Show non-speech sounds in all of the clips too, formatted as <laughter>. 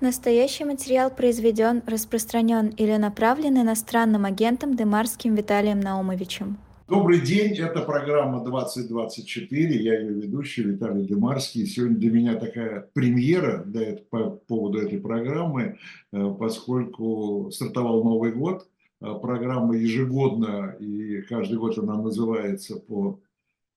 Настоящий материал произведен, распространен или направлен иностранным агентом Демарским Виталием Наумовичем. Добрый день, это программа 2024, я ее ведущий Виталий Демарский. Сегодня для меня такая премьера да, по поводу этой программы, э, поскольку стартовал Новый год, э, программа ежегодно, и каждый год она называется по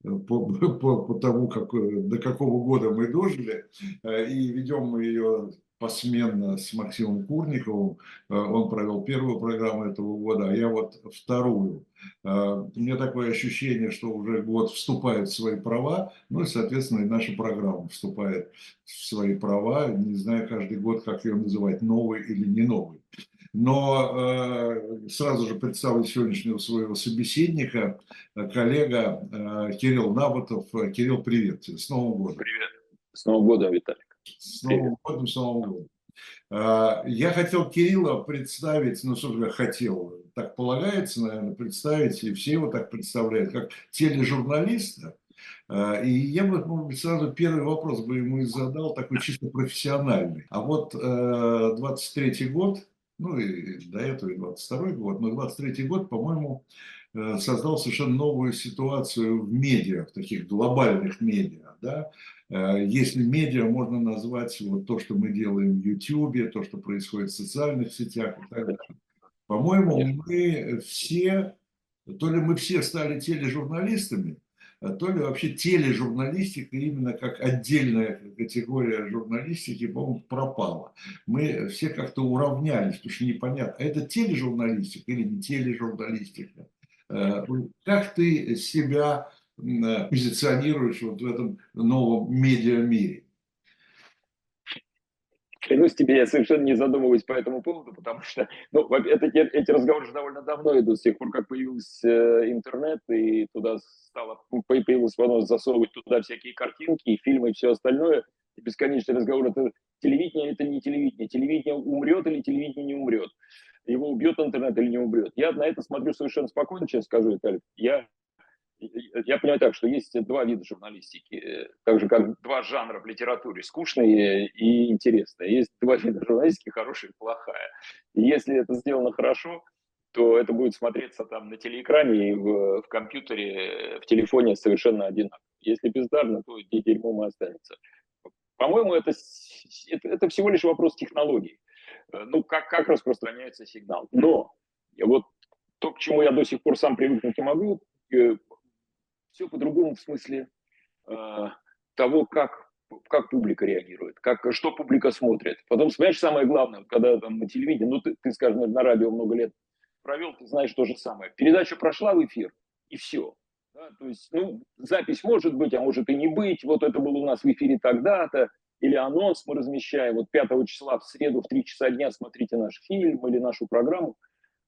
по, <laughs> по, по тому, как, до какого года мы дожили, э, и ведем мы ее посменно с Максимом Курниковым. Э, он провел первую программу этого года, а я вот вторую. Э, у меня такое ощущение, что уже год вступает в свои права, ну и, соответственно, и наша программа вступает в свои права. Не знаю каждый год, как ее называть, новый или не новый. Но э, сразу же представлю сегодняшнего своего собеседника, коллега Кирилл Наботов. Кирилл, привет. С Новым годом. Привет. С Новым годом, Виталик. С Новым годом, с Новым годом. Я хотел Кирилла представить, ну, собственно, хотел, так полагается, наверное, представить, и все его так представляют, как тележурналиста. А, и я бы, может быть, сразу первый вопрос бы ему задал, такой чисто профессиональный. А вот 23-й э, год, ну и до этого и 22-й год, но 23-й год, по-моему, э, создал совершенно новую ситуацию в медиа, в таких глобальных медиа, да, Э, если медиа можно назвать вот то, что мы делаем в YouTube, то, что происходит в социальных сетях и так далее. По-моему, мы все, то ли мы все стали тележурналистами, а то ли вообще тележурналистика именно как отдельная категория журналистики, по-моему, пропала. Мы все как-то уравнялись, потому что непонятно, а это тележурналистика или не тележурналистика. Э, как ты себя Э, позиционируешь вот в этом новом медиа-мире? Клянусь тебе, я совершенно не задумываюсь по этому поводу, потому что ну, это, эти разговоры уже довольно давно идут, с тех пор, как появился э, интернет, и туда стало, появилась возможность засовывать туда всякие картинки, и фильмы, и все остальное. И бесконечный разговор, это телевидение, это не телевидение. Телевидение умрет или телевидение не умрет. Его убьет интернет или не умрет. Я на это смотрю совершенно спокойно, честно скажу, Виталий. Я я понимаю так, что есть два вида журналистики, э, так же как два жанра в литературе, скучные и интересные. Есть два <laughs> вида журналистики, хорошая и плохая. И если это сделано хорошо, то это будет смотреться там на телеэкране и в, в компьютере, в телефоне совершенно одинаково. Если бездарно, то дерьмом и останется. По-моему, это, это, это всего лишь вопрос технологий. Э, ну, как, как распространяется сигнал. Но вот то, к чему я до сих пор сам привыкнуть не могу, э, все по-другому в смысле э, того, как, как публика реагирует, как, что публика смотрит. Потом, понимаешь, самое главное, когда там на телевидении, ну, ты, ты скажем, на радио много лет провел, ты знаешь то же самое. Передача прошла в эфир, и все. Да, то есть, ну, запись может быть, а может и не быть. Вот это было у нас в эфире тогда-то. Или анонс мы размещаем. Вот 5 числа в среду в 3 часа дня смотрите наш фильм или нашу программу.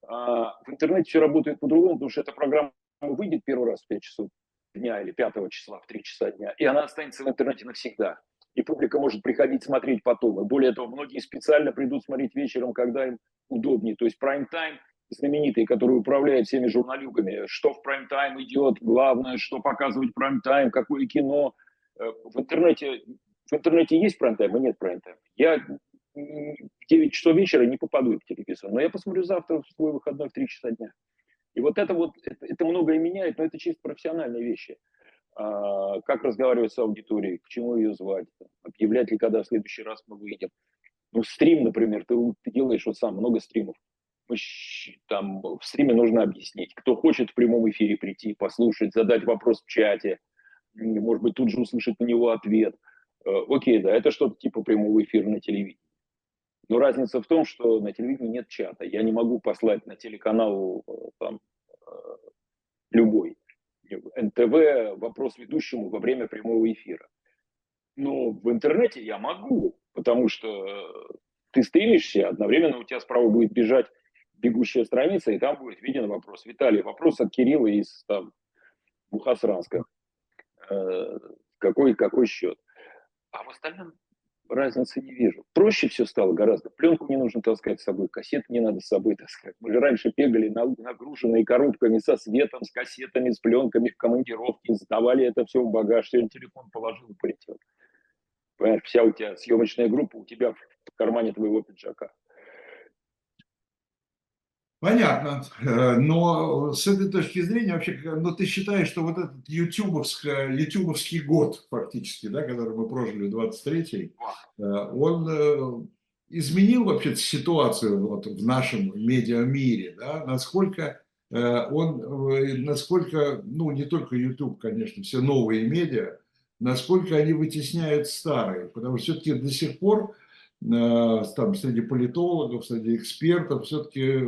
А в интернете все работает по-другому, потому что эта программа выйдет первый раз в 5 часов дня или 5 числа в 3 часа дня, и она останется в интернете навсегда. И публика может приходить смотреть потом. И более того, многие специально придут смотреть вечером, когда им удобнее. То есть прайм-тайм знаменитый, который управляет всеми журналюгами, что в прайм-тайм идет, главное, что показывать прайм-тайм, какое кино. Э, в интернете, в интернете есть прайм-тайм, а нет прайм-тайм. Я в 9 часов вечера не попаду к телевизору, но я посмотрю завтра в свой выходной в 3 часа дня. И вот это вот, это, это многое меняет, но это чисто профессиональные вещи. А, как разговаривать с аудиторией, к чему ее звать, объявлять ли, когда в следующий раз мы выйдем. Ну, стрим, например, ты, ты делаешь вот сам много стримов. Там в стриме нужно объяснить. Кто хочет в прямом эфире прийти, послушать, задать вопрос в чате, может быть, тут же услышать на него ответ. Э, окей, да, это что-то типа прямого эфира на телевидении. Но разница в том, что на телевидении нет чата. Я не могу послать на телеканал э, там, э, любой НТВ вопрос ведущему во время прямого эфира. Но в интернете я могу, потому что ты стримишься, одновременно у тебя справа будет бежать бегущая страница, и там будет виден вопрос. Виталий, вопрос от Кирилла из там, Бухасранска. Э, какой, какой счет? А в остальном разницы не вижу. Проще все стало гораздо. Пленку не нужно таскать с собой, кассеты не надо с собой таскать. Мы же раньше бегали нагруженные коробками со светом, с кассетами, с пленками в командировке, сдавали это все в багаж, сегодня телефон положил и полетел. Понимаешь, вся у тебя съемочная группа у тебя в кармане твоего пиджака. Понятно. Э, но с этой точки зрения вообще, ну ты считаешь, что вот этот ютубовский, ютубовский год фактически, да, который мы прожили 23-й, э, он э, изменил вообще ситуацию вот в нашем медиамире, да, насколько он, насколько, ну не только YouTube, конечно, все новые медиа, насколько они вытесняют старые, потому что все-таки до сих пор Э, там, среди политологов, среди экспертов все-таки э,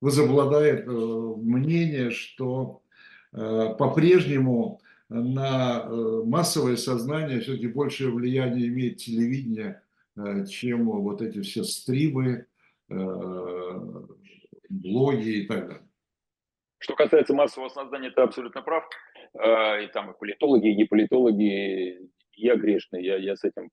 возобладает э, мнение, что по-прежнему на массовое сознание все-таки большее влияние имеет телевидение, чем вот эти все стримы, блоги и так далее. Что касается массового сознания, ты абсолютно прав. И там и политологи, и не политологи, я грешный, я, я с этим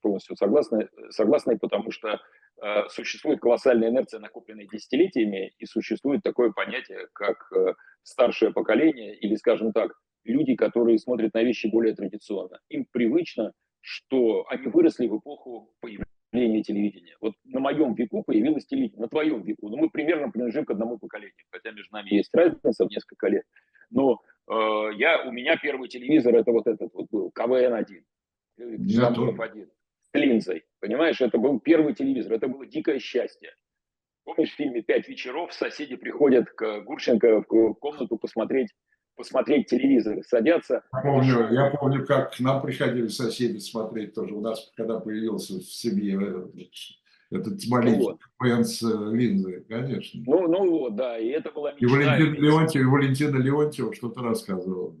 полностью согласны, согласны потому что э, существует колоссальная инерция, накопленная десятилетиями, и существует такое понятие, как э, старшее поколение, или, скажем так, люди, которые смотрят на вещи более традиционно. Им привычно, что они выросли в эпоху появления телевидения. Вот на моем веку появилось телевидение, на твоем веку. Но мы примерно принадлежим к одному поколению, хотя между нами есть разница в несколько лет. Но э, я, у меня первый телевизор, это вот этот вот был, КВН-1. Жамбуров-1 с линзой. Понимаешь, это был первый телевизор, это было дикое счастье. Помнишь, в фильме «Пять вечеров» соседи приходят к Гурченко в комнату посмотреть, посмотреть телевизор, садятся. Я помню, я помню, как к нам приходили соседи смотреть тоже. У нас, когда появился в семье этот маленький вот. С э, линзой, конечно. Ну, ну вот, да, и это была мечта. И Валентина Леонтьева что-то рассказывала.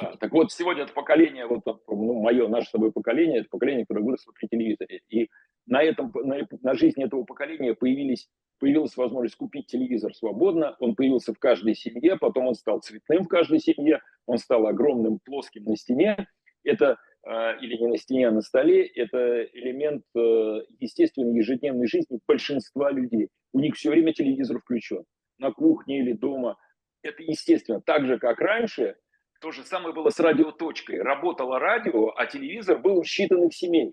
Да, так вот, сегодня это поколение, вот ну, мое, наше с тобой поколение, это поколение, которое выросло при телевизоре. И на, этом, на, на жизни этого поколения появились, появилась возможность купить телевизор свободно. Он появился в каждой семье, потом он стал цветным в каждой семье, он стал огромным, плоским на стене. Это а, или не на стене, а на столе, это элемент э, естественной ежедневной жизни большинства людей. У них все время телевизор включен, на кухне или дома. Это естественно. Так же, как раньше, то же самое было с радиоточкой. Работало радио, а телевизор был у считанных семей.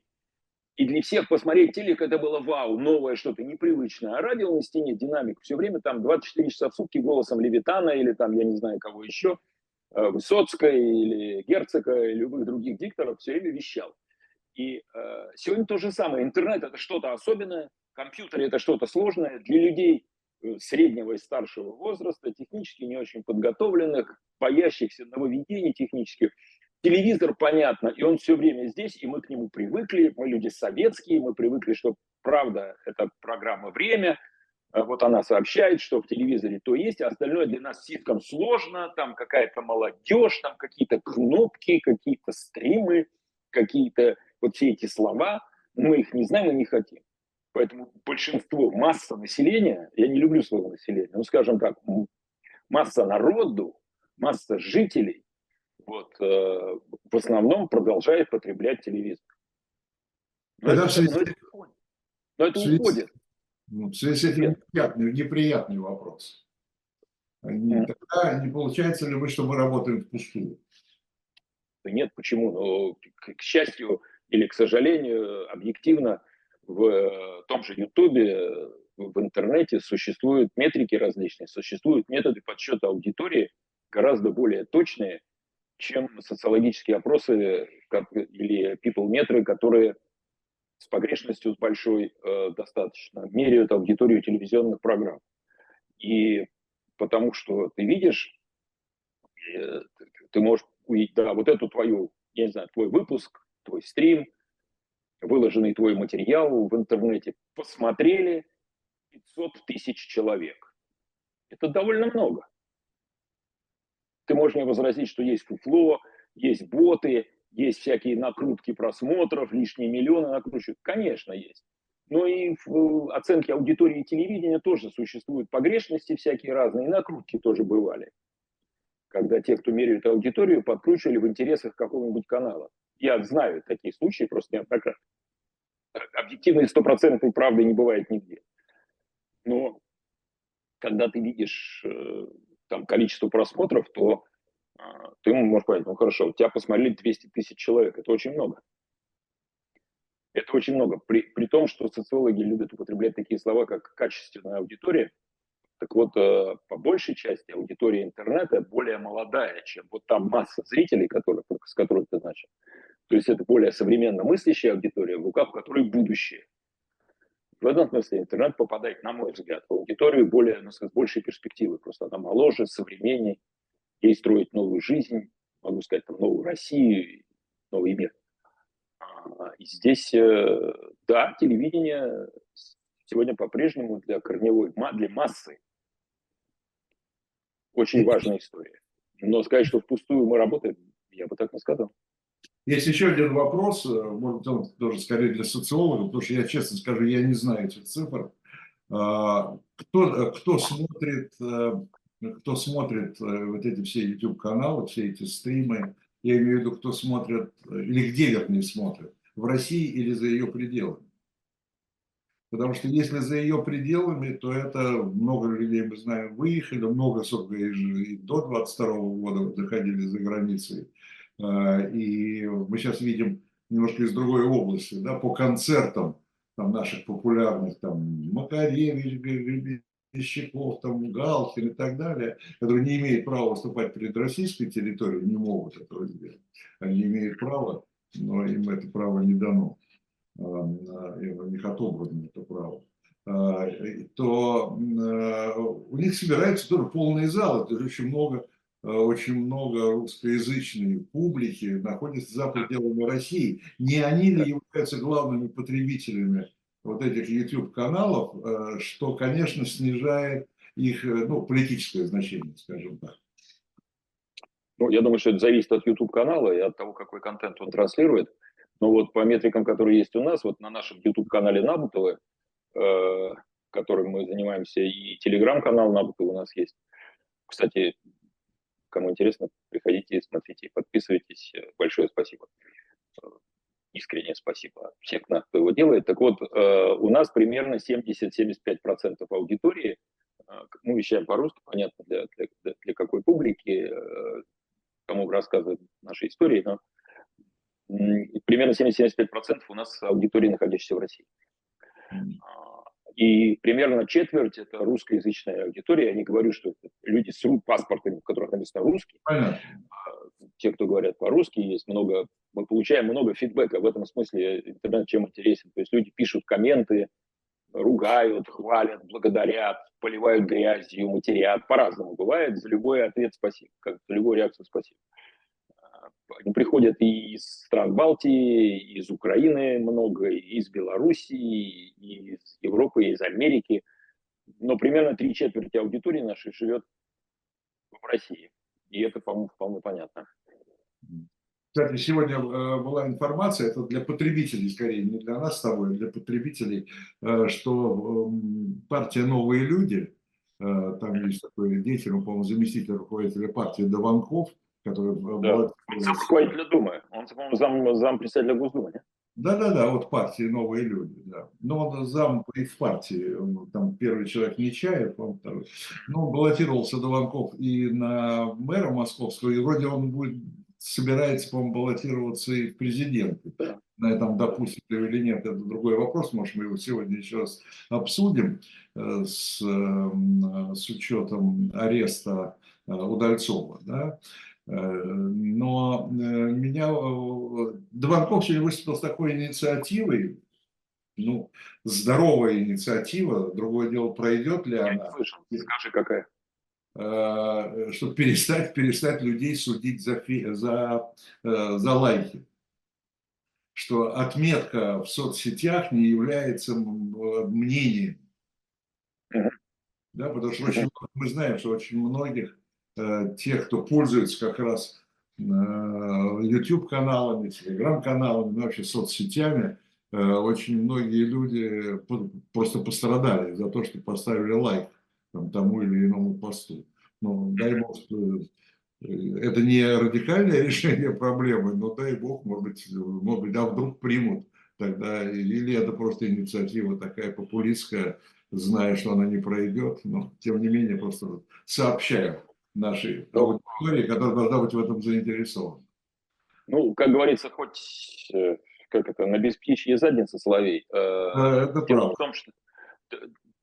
И для всех посмотреть телек это было вау, новое что-то, непривычное. А радио на стене, динамик, все время там 24 часа в сутки голосом Левитана или там, я не знаю, кого еще – Э, Высоцкой или Герцога, или любых других дикторов все время вещал. И э, сегодня то же самое. Интернет это что-то особенное, компьютер это что-то сложное для людей среднего и старшего возраста, технически не очень подготовленных, боящихся нововведений технических. Телевизор, понятно, и он все время здесь, и мы к нему привыкли. Мы люди советские, мы привыкли, что правда – это программа «Время», а вот она сообщает, что в телевизоре то есть, а остальное для нас слишком сложно, там какая-то молодежь, там какие-то кнопки, какие-то стримы, какие-то вот все эти слова, мы их не знаем и не хотим. Поэтому большинство, масса населения, я не люблю слово население, ну скажем так, масса народу, масса жителей, вот, э, в основном продолжает потреблять телевизор. Но это, но это, но это уходит. Ну, в связи с этим неприятный, неприятный вопрос. Не, тогда не получается ли вы, что мы работаем впустую? Нет, почему? Но, к счастью или к сожалению, объективно в э, том же Ютубе, в интернете существуют метрики различные, существуют методы подсчета аудитории гораздо более точные, чем социологические опросы или people-метры, которые с погрешностью большой э, достаточно, меряют аудиторию телевизионных программ. И потому что ты видишь, э, ты можешь увидеть, да, вот эту твою, я не знаю, твой выпуск, твой стрим, выложенный твой материал в интернете, посмотрели 500 тысяч человек. Это довольно много. Ты можешь мне возразить, что есть фуфло, есть боты, есть всякие накрутки просмотров, лишние миллионы накручивают. Конечно, есть. Но и в э, оценке аудитории телевидения тоже существуют погрешности всякие разные, и накрутки тоже бывали. Когда те, кто меряют аудиторию, подкручивали в интересах какого-нибудь канала. Я знаю такие случаи просто неоднократно. Объективной стопроцентной правды не бывает нигде. Но когда ты видишь э, там количество просмотров, то а, ты можешь понять, ну хорошо, у тебя посмотрели 200 тысяч человек, это очень много. Это очень много. При, при том, что социологи любят употреблять такие слова, как качественная аудитория. Так вот, э, по большей части аудитория интернета более молодая, чем вот там масса зрителей, которые, с которых ты начал. То есть это более современно мыслящая аудитория, в руках у которой будущее. В этом смысле интернет попадает, на мой взгляд, в аудиторию более, ну, сказать, большей перспективы. Просто она моложе, современней, ей строить новую жизнь, могу сказать, там, новую Россию, новый мир. А, и здесь, э, да, телевидение сегодня по-прежнему для корневой, для массы очень важная история. Но сказать, что впустую мы работаем, я бы так не сказал. Есть еще один вопрос, э, может он тоже скорее для социологов, потому что я честно скажу, я не знаю этих цифр. А, кто, кто смотрит, э, кто смотрит вот эти все YouTube-каналы, все эти стримы, я имею в виду, кто смотрит, или где, вернее, смотрит, в России или за ее пределами. Потому что если за ее пределами, то это много людей, мы знаем, выехали, много, собственно, и до 22 года заходили за границей. А, и мы сейчас видим немножко из другой области, да, по концертам там, наших популярных, там, Макаревич, Пещаков, там, Галкин и так далее, которые не имеют права выступать перед российской территорией, не могут этого сделать. Они имеют право, но им это право не дано. А, у них отобрано это право а, то а, у них собираются тоже полные залы, то есть очень много, очень много русскоязычной публики находится за пределами России. Не они ли являются главными потребителями вот этих YouTube-каналов, что, конечно, снижает их ну, политическое значение, скажем так. Ну, я думаю, что это зависит от YouTube-канала и от того, какой контент он транслирует. Но вот по метрикам, которые есть у нас, вот на нашем YouTube-канале Набутова, э, которым мы занимаемся, и телеграм-канал Набутова у нас есть. Кстати, кому интересно, приходите, смотрите, подписывайтесь. Большое спасибо. Искреннее спасибо всем, кто его делает. Так вот, э, у нас примерно 70-75% аудитории, э, мы вещаем по-русски, понятно, для, для, для какой публики, э, кому рассказывают наши истории, но примерно 70-75% у нас аудитории, находящейся в России. И примерно четверть это русскоязычная аудитория. Я не говорю, что это люди с паспортами, в которых написано русский. Понятно. А, те, кто говорят по-русски, есть много, мы получаем много фидбэка. В этом смысле интернет чем интересен. То есть люди пишут комменты, ругают, хвалят, благодарят, поливают грязью, матерят. По-разному бывает. За любой ответ спасибо. Как за любую реакцию спасибо. Они приходят и из стран Балтии, из Украины много, и из Белоруссии, и из Европы, и из Америки. Но примерно три четверти аудитории нашей живет в России. И это, по-моему, вполне понятно. Кстати, сегодня э, была информация, это для потребителей скорее, не для нас с тобой, а для потребителей, э, что эм, партия «Новые люди», э, там есть такой деятель, по-моему, заместитель руководителя партии Дованков, который... Да. Он руководитель Думы, он, по-моему, зам, зам председателя Госдумы, нет? Да-да-да, вот партии «Новые люди», да. Но он зам и в партии, там первый человек Нечаев, он второй. Но он баллотировался Дованков и на мэра московского, и вроде он будет собирается, по-моему, баллотироваться и в президенты. На этом допустим или нет, это другой вопрос, может, мы его сегодня еще раз обсудим э, с, э, с учетом ареста э, Удальцова. Да? Но меня Дворков сегодня выступил с такой инициативой, ну, здоровая инициатива, другое дело, пройдет ли она. Я не слышал, скажи, какая. Э, чтобы перестать, перестать людей судить за, за, э, за лайки. Что отметка в соцсетях не является мнением. Да, потому что очень, мы знаем, что очень многих э, тех, кто пользуется как раз э, YouTube-каналами, Telegram-каналами, ну, вообще соцсетями, э, очень многие люди просто пострадали за то, что поставили лайк там, тому или иному посту. Ну, дай бог, это не радикальное <laughs> решение проблемы, но дай бог, может быть, может быть, а вдруг примут тогда, или это просто инициатива такая популистская, зная, что она не пройдет, но тем не менее просто сообщаю нашей аудитории, которая должна быть в этом заинтересована. Ну, как говорится, хоть, э, как это, на бесптичьей заднице соловей. Э, это Дело в том, что,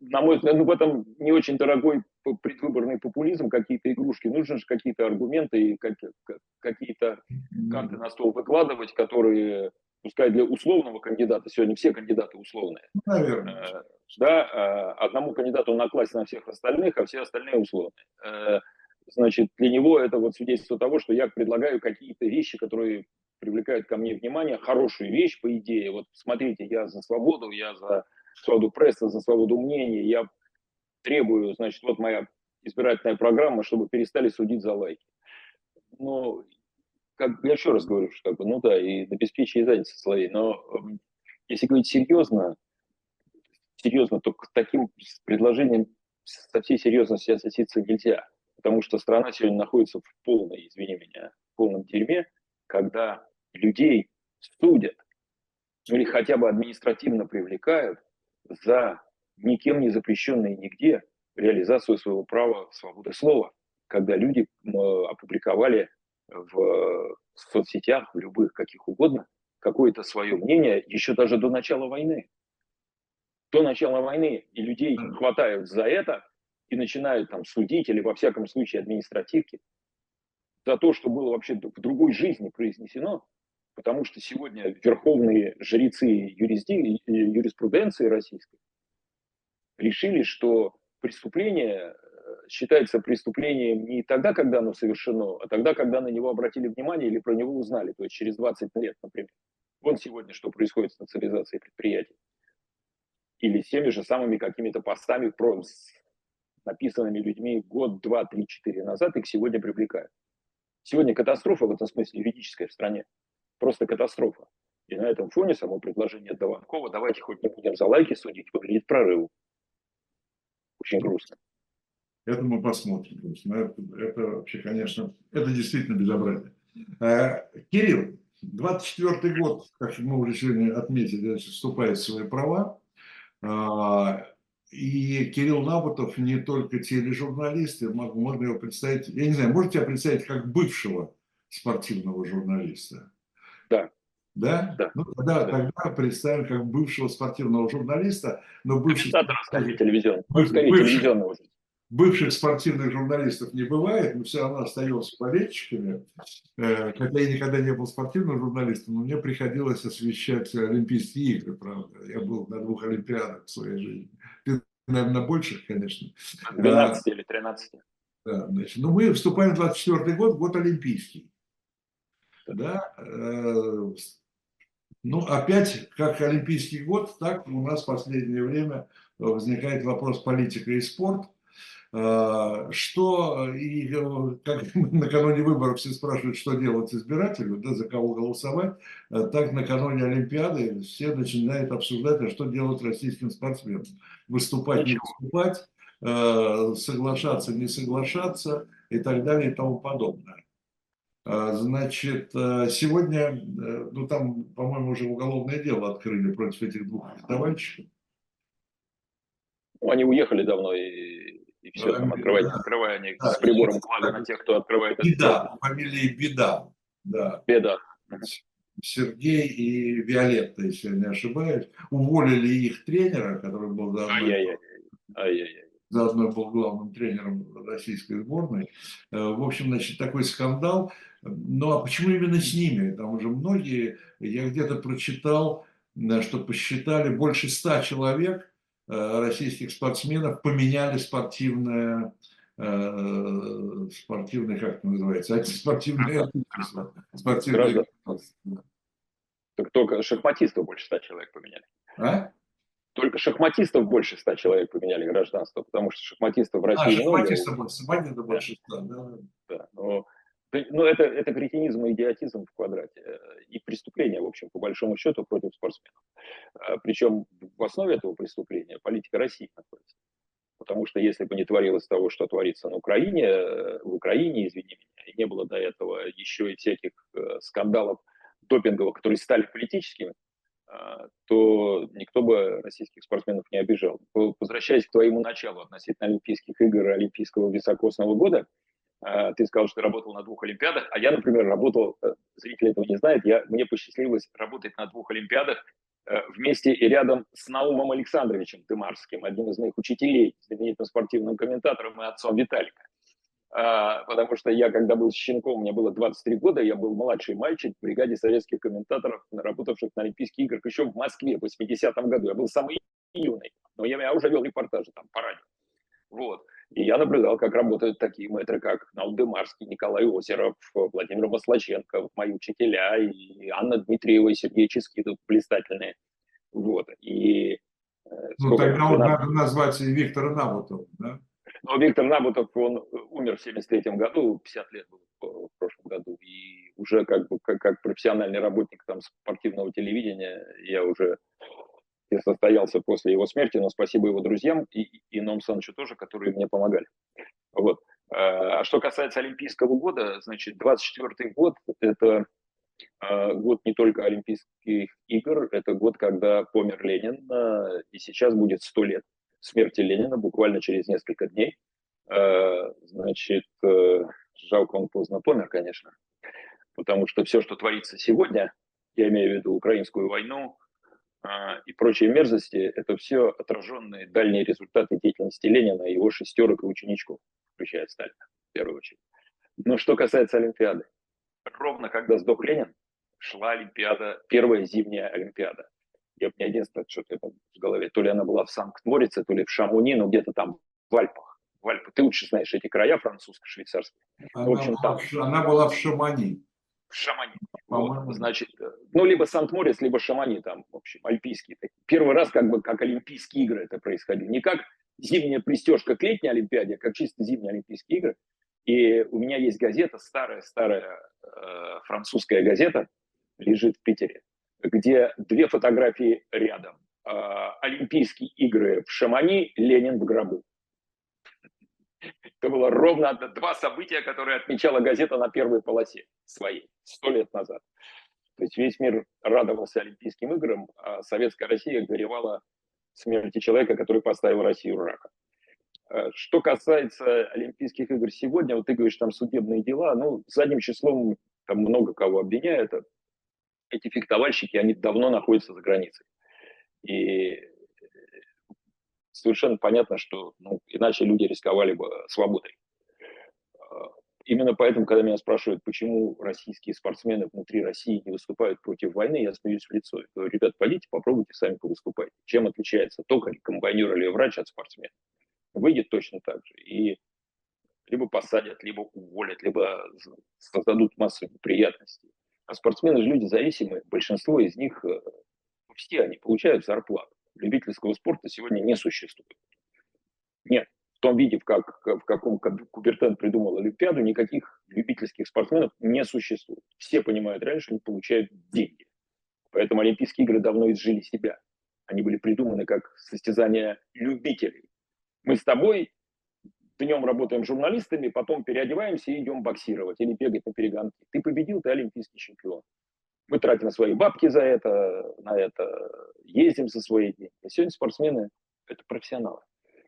на мой взгляд, ну, в этом не очень дорогой предвыборный популизм, какие-то игрушки, нужны же какие-то аргументы и какие-то карты на стол выкладывать, которые, пускай для условного кандидата, сегодня все кандидаты условные, ну, Наверное. Э, да, одному кандидату накласть на всех остальных, а все остальные условные значит, для него это вот свидетельство того, что я предлагаю какие-то вещи, которые привлекают ко мне внимание, хорошую вещь, по идее. Вот смотрите, я за свободу, я за свободу пресса, за свободу мнения, я требую, значит, вот моя избирательная программа, чтобы перестали судить за лайки. Но, как я еще раз говорю, что как бы, ну да, и на беспечии задницы словей, но эм, если говорить серьезно, серьезно, то к таким предложениям со всей серьезностью относиться нельзя потому что страна сегодня находится в полной, извини меня, в полном дерьме, когда людей судят ну или хотя бы административно привлекают за никем не запрещенные нигде реализацию своего права свободы слова, когда люди опубликовали в соцсетях, в любых, каких угодно, какое-то свое мнение еще даже до начала войны. До начала войны и людей хватают за это, и начинают там судить или во всяком случае административки за то, что было вообще в другой жизни произнесено, потому что сегодня верховные жрецы юрисди... юриспруденции российской решили, что преступление э, считается преступлением не тогда, когда оно совершено, а тогда, когда на него обратили внимание или про него узнали, то есть через 20 лет, например. Вот сегодня что происходит с национализацией предприятий. Или с теми же самыми какими-то постами написанными людьми год, два, три, четыре назад, их сегодня привлекают. Сегодня катастрофа в этом смысле юридическая в стране. Просто катастрофа. И на этом фоне само предложение Дованкова, давайте хоть не будем за лайки судить, выглядит прорыв. Очень грустно. Это мы посмотрим. Это, это вообще, конечно, это действительно безобразие. Э, Кирилл, 24 год, как мы уже сегодня отметили, вступает в свои права. И Кирилл Набутов не только тележурналист, можно его представить, я не знаю, можете себя представить как бывшего спортивного журналиста? Да. Да? Да. Ну, тогда, да. тогда представим как бывшего спортивного журналиста, но бывший... Скорее телевизионного. Скорее бывший, телевизионного бывших спортивных журналистов не бывает, мы все равно остаемся болельщиками. Э, хотя я никогда не был спортивным журналистом, но мне приходилось освещать Олимпийские игры, правда. Я был на двух Олимпиадах в своей жизни. Наверное, больших, конечно. 12 а, или 13. Да, значит, но мы вступаем в 24 год, год Олимпийский. Да, э, ну, опять, как Олимпийский год, так у нас в последнее время возникает вопрос политика и спорт – что, и как <laughs> накануне выборов все спрашивают, что делать избирателю, да, за кого голосовать, а так накануне Олимпиады все начинают обсуждать, а что делать российским спортсменам. Выступать, не выступать, а, соглашаться, не соглашаться и так далее и тому подобное. Значит, сегодня, э, ну там, по-моему, уже уголовное дело открыли против этих двух товарищей. Они уехали давно и и все, там открывать, да. открывая они да, с прибором клали на тех, кто открывает. Беда, фамилия Беда. Да. Беда. Сергей и Виолетта, если я не ошибаюсь, уволили их тренера, который был заодно, Ай-яй-яй. заодно был главным тренером российской сборной. Э, в общем, значит, такой скандал. Ну а почему именно с ними? Там уже многие, я где-то прочитал, э, что посчитали больше ста человек Э, российских спортсменов поменяли спортивное, э, спортивное, как это называется, спортивное спортивное Так только шахматистов больше ста человек поменяли. А? Только шахматистов больше ста человек поменяли гражданство, потому что шахматистов в а, России а, шахматистов много. больше, больше ста, да. да но ну, это, это кретинизм и идиотизм в квадрате. Э, и преступление, в общем, по большому счету, против спортсменов. А, Причем в основе этого преступления политика России находится. Потому что если бы не творилось того, что творится на Украине, э, в Украине, извини меня, и не было до этого еще и всяких э, скандалов допинговых, которые стали политическими, а, то никто бы российских спортсменов не обижал. Возвращаясь к твоему началу относительно Олимпийских игр Олимпийского високосного года, ты сказал, что ты работал на двух Олимпиадах, а я, например, работал, э, зрители этого не знают, я, мне посчастливилось работать на двух Олимпиадах э, вместе и рядом с Наумом Александровичем Тымарским, одним из моих учителей, знаменитым спортивным комментатором и отцом Виталика. Потому что я, когда был щенком, мне было 23 года, я был младший мальчик в бригаде советских комментаторов, работавших на Олимпийских играх еще в Москве в 80-м году. Я был самый юный, но я, я уже вел репортажи там по радио. Вот. И я наблюдал, как работают такие мэтры, как Наудемарский, Николай Озеров, Владимир Маслаченко, мои учителя, и Анна Дмитриева, и Сергей Ческидов, блистательные. Вот. И, э, ну, тогда вот надо назвать Виктора Набутова, да? Но Виктор Набутов, он умер в 73 году, 50 лет был в прошлом году, и уже как бы как, как профессиональный работник там спортивного телевидения я уже и состоялся после его смерти, но спасибо его друзьям и, и Ном Санычу тоже, которые мне помогали. Вот. А, а что касается Олимпийского года, значит, 24 год – это а, год не только Олимпийских игр, это год, когда помер Ленин, а, и сейчас будет 100 лет смерти Ленина, буквально через несколько дней. Значит, э, жалко, он поздно помер, конечно, потому что все, что творится сегодня, я имею в виду украинскую войну, и прочие мерзости, это все отраженные дальние результаты деятельности Ленина и его шестерок и ученичков, включая Сталина, в первую очередь. Но что касается Олимпиады, ровно когда сдох Ленин, шла Олимпиада, первая зимняя Олимпиада. Я, меня единственное, что-то в голове, то ли она была в Санкт-Морице, то ли в Шамуни, но где-то там в Альпах. В Альпах. Ты лучше знаешь эти края французско-швейцарские. Она, в общем, там... она была в Шамани Шамани. Вот, значит, э, ну, либо Сант-Морис, либо Шамани, там, в общем, альпийские. Первый раз как бы как Олимпийские игры это происходило. Не как зимняя пристежка к летней Олимпиаде, а как чисто зимние Олимпийские игры. И у меня есть газета, старая-старая э, французская газета, лежит в Питере, где две фотографии рядом. Э, Олимпийские игры в Шамани, Ленин в гробу. Это было ровно два события, которые отмечала газета на первой полосе своей, сто лет назад. То есть весь мир радовался Олимпийским играм, а советская Россия горевала смерти человека, который поставил Россию раком. Э, что касается Олимпийских игр сегодня, вот ты говоришь, там судебные дела, ну, задним числом там много кого обвиняют. Эти фехтовальщики, они давно находятся за границей. И совершенно понятно, что ну, иначе люди рисковали бы свободой. А, именно поэтому, когда меня спрашивают, почему российские спортсмены внутри России не выступают против войны, я смеюсь в лицо. Я говорю, ребят, пойдите, попробуйте сами повыступать. Чем отличается токарь, комбайнер или врач от спортсмена? Выйдет точно так же. И либо посадят, либо уволят, либо создадут массу неприятностей. А спортсмены же люди зависимые. Большинство из них, э, все они получают зарплату любительского спорта сегодня не существует. Нет. В том виде, в, как, в каком Кубертен придумал Олимпиаду, никаких любительских спортсменов не существует. Все понимают что они получают деньги. Поэтому Олимпийские игры давно изжили себя. Они были придуманы как состязания любителей. Мы с тобой днем работаем журналистами, потом переодеваемся и идем боксировать или бегать на перегонки. Ты победил, ты олимпийский чемпион. Мы тратим свои бабки за это, на это, ездим за свои деньги. Сегодня спортсмены – это профессионалы.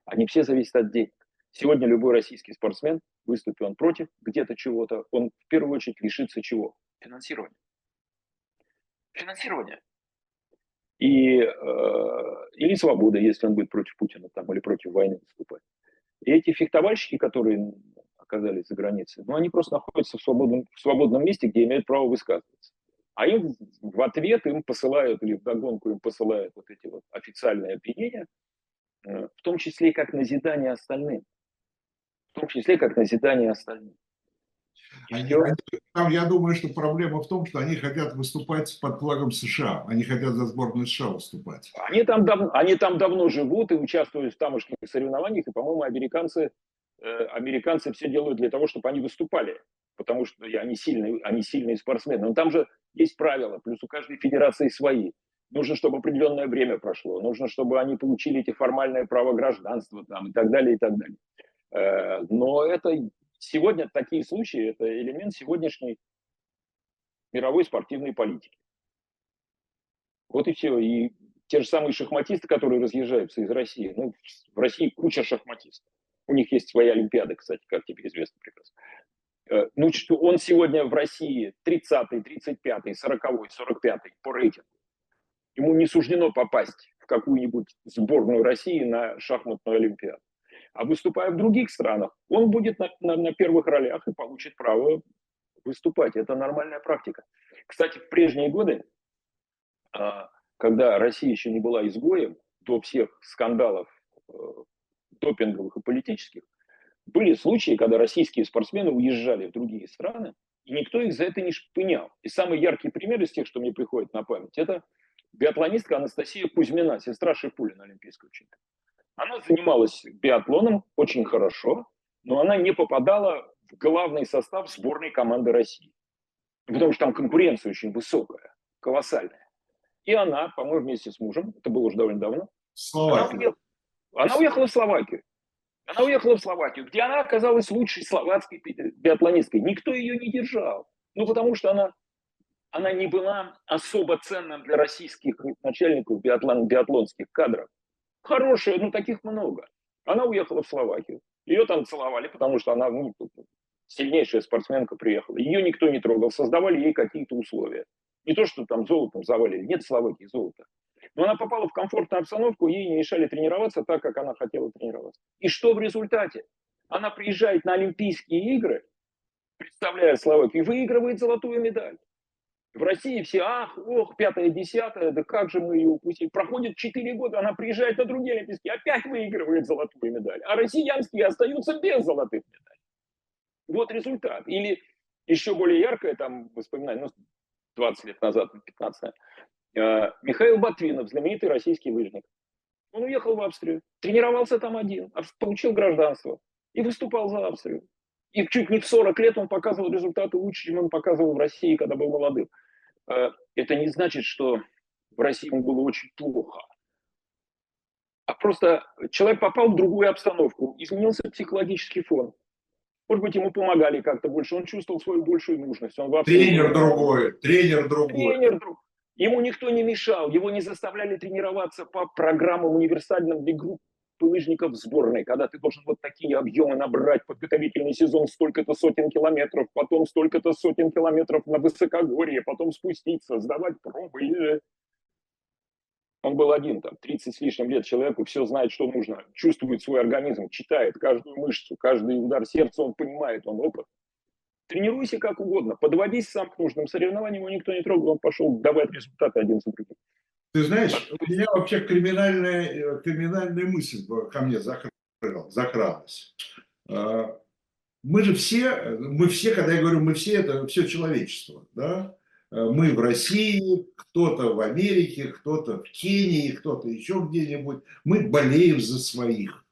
Они все зависят от денег. Сегодня любой российский спортсмен, выступит он против где-то чего-то, он в первую очередь лишится чего? Финансирования. Финансирования. И, э, или свобода, если он будет против Путина там, или против войны выступать. И эти фехтовальщики, которые оказались за границей, ну, они просто находятся в свободном, в свободном месте, где имеют право высказываться. А им в ответ им посылают, или в догонку им посылают вот эти вот официальные обвинения, э, в том числе и как назидание остальным. В том числе как назидание остальным. Они, они, там, я думаю, что проблема в том, что они хотят выступать под флагом США. Они хотят за сборную США выступать. Они там, дав, они там давно живут и участвуют в тамошних соревнованиях. И, по-моему, американцы, э, американцы все делают для того, чтобы они выступали потому что они сильные, они сильные спортсмены. Но там же есть правила, плюс у каждой федерации свои. Нужно, чтобы определенное время прошло, нужно, чтобы они получили эти формальные права гражданства там, и так далее, и так далее. Э, но это сегодня такие случаи, это элемент сегодняшней мировой спортивной политики. Вот и все. И те же самые шахматисты, которые разъезжаются из России, ну, в России куча шахматистов У них есть своя Олимпиада, кстати, как тебе известно прекрасно. Э, ну, что он сегодня в России 30-й, 35-й, 40-й, 45-й по рейтингу. Ему не суждено попасть в какую-нибудь сборную России на шахматную Олимпиаду. А выступая в других странах, он будет на, на, на первых ролях и получит право выступать. Это нормальная практика. Кстати, в прежние годы, а, когда Россия еще не была изгоем, до всех скандалов э, допинговых и политических, были случаи, когда российские спортсмены уезжали в другие страны, и никто их за это не шпынял. И самый яркий пример из тех, что мне приходит на память, это биатлонистка Анастасия Кузьмина, сестра Шипулина, олимпийского чемпиона. Она занималась биатлоном очень хорошо, но она не попадала в главный состав сборной команды России. Потому что там конкуренция очень высокая, колоссальная. И она, по-моему, вместе с мужем, это было уже довольно давно, она уехала, она уехала в Словакию. Она уехала в Словакию, где она оказалась лучшей словацкой биатлонисткой. Никто ее не держал. Ну, потому что она, она не была особо ценным для российских начальников биатлон, биатлонских кадров. Хорошая, ну, таких много. Она уехала в Словакию. Ее там целовали, потому что она ну, сильнейшая спортсменка приехала. Ее никто не трогал, создавали ей какие-то условия. Не то, что там золотом завалили. Нет Словакии золота. Но она попала в комфортную обстановку, ей не мешали тренироваться так, как она хотела тренироваться. И что в результате? Она приезжает на Олимпийские игры, представляя Словакию, и выигрывает золотую медаль. В России все, ах, ох, пятое, десятое, да как же мы ее упустили. Проходит 4 года, она приезжает на другие Олимпийские, опять выигрывает золотую медаль. А россиянские остаются без золотых медалей. Вот результат. Или еще более яркое, там, воспоминание, ну, 20 лет назад, 15 Э, Михаил Ботвинов, знаменитый российский лыжник. Он уехал в Австрию, тренировался там один, получил гражданство и выступал за Австрию. И чуть не в 40 лет он показывал результаты лучше, чем он показывал в России, когда был молодым. Э, это не значит, что в России ему было очень плохо. А просто человек попал в другую обстановку, изменился психологический фон. Может быть, ему помогали как-то больше, он чувствовал свою большую нужность. Он в тренер другой, тренер другой. Тренер другой. Ему никто не мешал, его не заставляли тренироваться по программам универсальным для группы лыжников сборной, когда ты должен вот такие объемы набрать, подготовительный сезон столько-то сотен километров, потом столько-то сотен километров на высокогорье, потом спуститься, сдавать пробы. Он был один, там, 30 с лишним лет человеку, все знает, что нужно, чувствует свой организм, читает каждую мышцу, каждый удар сердца, он понимает, он опыт. Тренируйся как угодно, подводись сам к нужным соревнованиям, его никто не трогал, он пошел давать результаты один за другим. Ты знаешь, у меня вообще криминальная, э, криминальная мысль ко мне закралась. А, мы же все, мы все, когда я говорю мы все, это все человечество, да? А, мы в России, кто-то в Америке, кто-то в Кении, кто-то еще где-нибудь. Мы болеем за своих.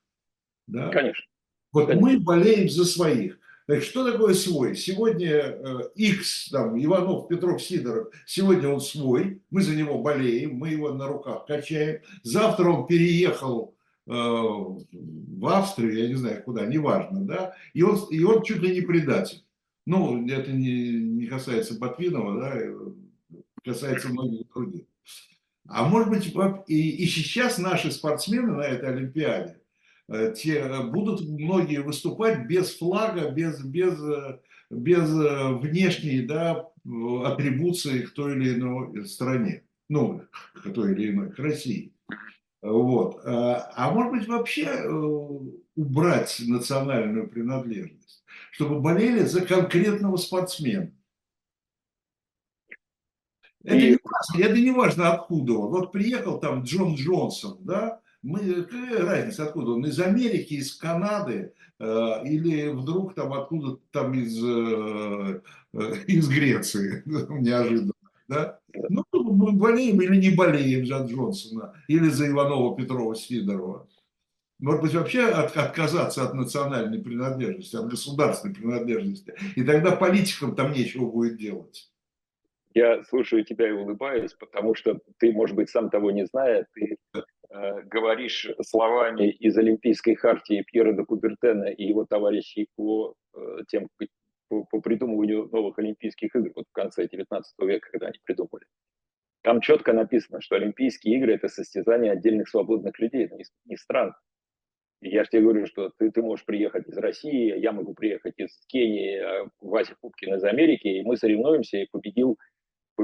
Да? Конечно. Вот Конечно. мы болеем за своих. Так что такое свой? Сегодня X, э, там, Иванов, Петров, Сидоров, сегодня он свой, мы за него болеем, мы его на руках качаем. Завтра он переехал э, в Австрию, я не знаю куда, неважно, да, и он, и он чуть ли не предатель. Ну, это не, не касается Ботвинова, да, касается многих других. А может быть, и, и сейчас наши спортсмены на этой Олимпиаде, те, э, будут многие выступать без флага, без, без, э, без внешней да, атрибуции к той или иной стране, ну, к той или иной, к России. Вот. А может быть вообще убрать национальную принадлежность, чтобы болели за конкретного спортсмена. Это не, важно, это не важно откуда он. Вот приехал там Джон Джонсон, да, мы, какая разница, откуда он? Из Америки, из Канады э, или вдруг там откуда там из, э, э <laughs> из Греции, <laughs> неожиданно. Да? Ну, мы болеем или не болеем за Джонсона, или за Иванова, Петрова, Сидорова. Может быть, вообще от, отказаться от национальной принадлежности, от государственной принадлежности. И тогда политикам там нечего будет делать. Я слушаю тебя и улыбаюсь, потому что ты, может быть, сам того не зная, ты Э, говоришь словами из Олимпийской хартии Пьера де Кубертена и его товарищей по, э, тем, по, по придумыванию новых Олимпийских игр вот в конце 19 века, когда они придумали. Там четко написано, что Олимпийские игры – это состязание отдельных свободных людей, не, не стран. я же тебе говорю, что ты, ты можешь приехать из России, я могу приехать из Кении, Вася Пупкин из Америки, и мы соревнуемся, и победил,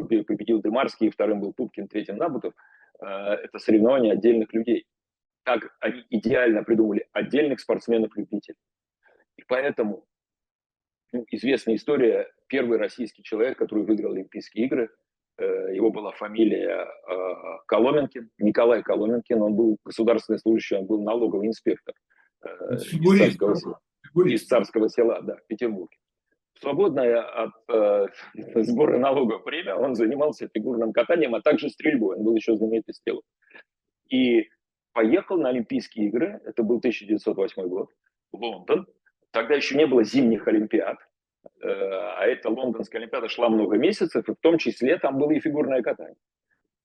победил Дымарский, вторым был Пупкин, третьим Набутов. А, это соревнования отдельных людей. Так они идеально придумали отдельных спортсменов-любителей. И поэтому ну, известная история, первый российский человек, который выиграл Олимпийские игры, э, его была фамилия э, Коломенкин, Николай Коломенкин, он был государственный служащий, он был налоговый инспектор э, из царского, села, из царского села, да, в Петербурге. Свободное от э, <laughs> сбора налогов время он занимался фигурным катанием, а также стрельбой. Он был еще знаменитый стрелок. И поехал на Олимпийские игры, это был 1908 год, Лондон, Тогда еще не было зимних Олимпиад, э, а эта лондонская Олимпиада шла много месяцев, и в том числе там было и фигурное катание.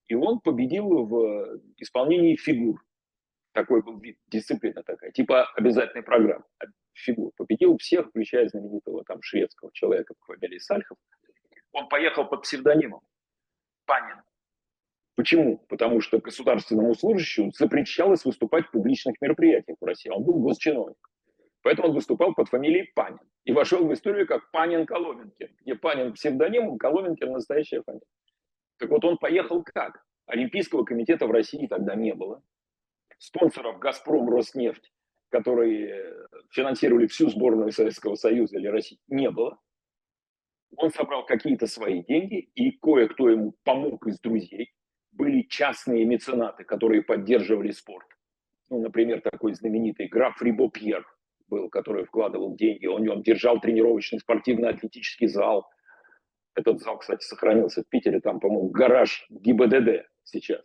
И он победил в исполнении фигур. Такой был вид, дисциплина такая, типа обязательной программы фигур. Победил всех, включая знаменитого там шведского человека по фамилии Сальхов. Он поехал под псевдонимом Панин. Почему? Потому что государственному служащему запрещалось выступать в публичных мероприятиях в России. Он был госчиновник. Поэтому он выступал под фамилией Панин. И вошел в историю как Панин Коломенкин. Где Панин псевдоним, Коломенкин настоящая фамилия. Так вот он поехал как? Олимпийского комитета в России тогда не было. Спонсоров «Газпром», «Роснефть», которые финансировали всю сборную Советского Союза или России, не было. Он собрал какие-то свои деньги, и кое-кто ему помог из друзей. Были частные меценаты, которые поддерживали спорт. Ну, например, такой знаменитый граф Рибо Пьер – был, который вкладывал деньги, он, он держал тренировочный спортивно-атлетический зал. Этот зал, кстати, сохранился в Питере, там, по-моему, гараж ГИБДД сейчас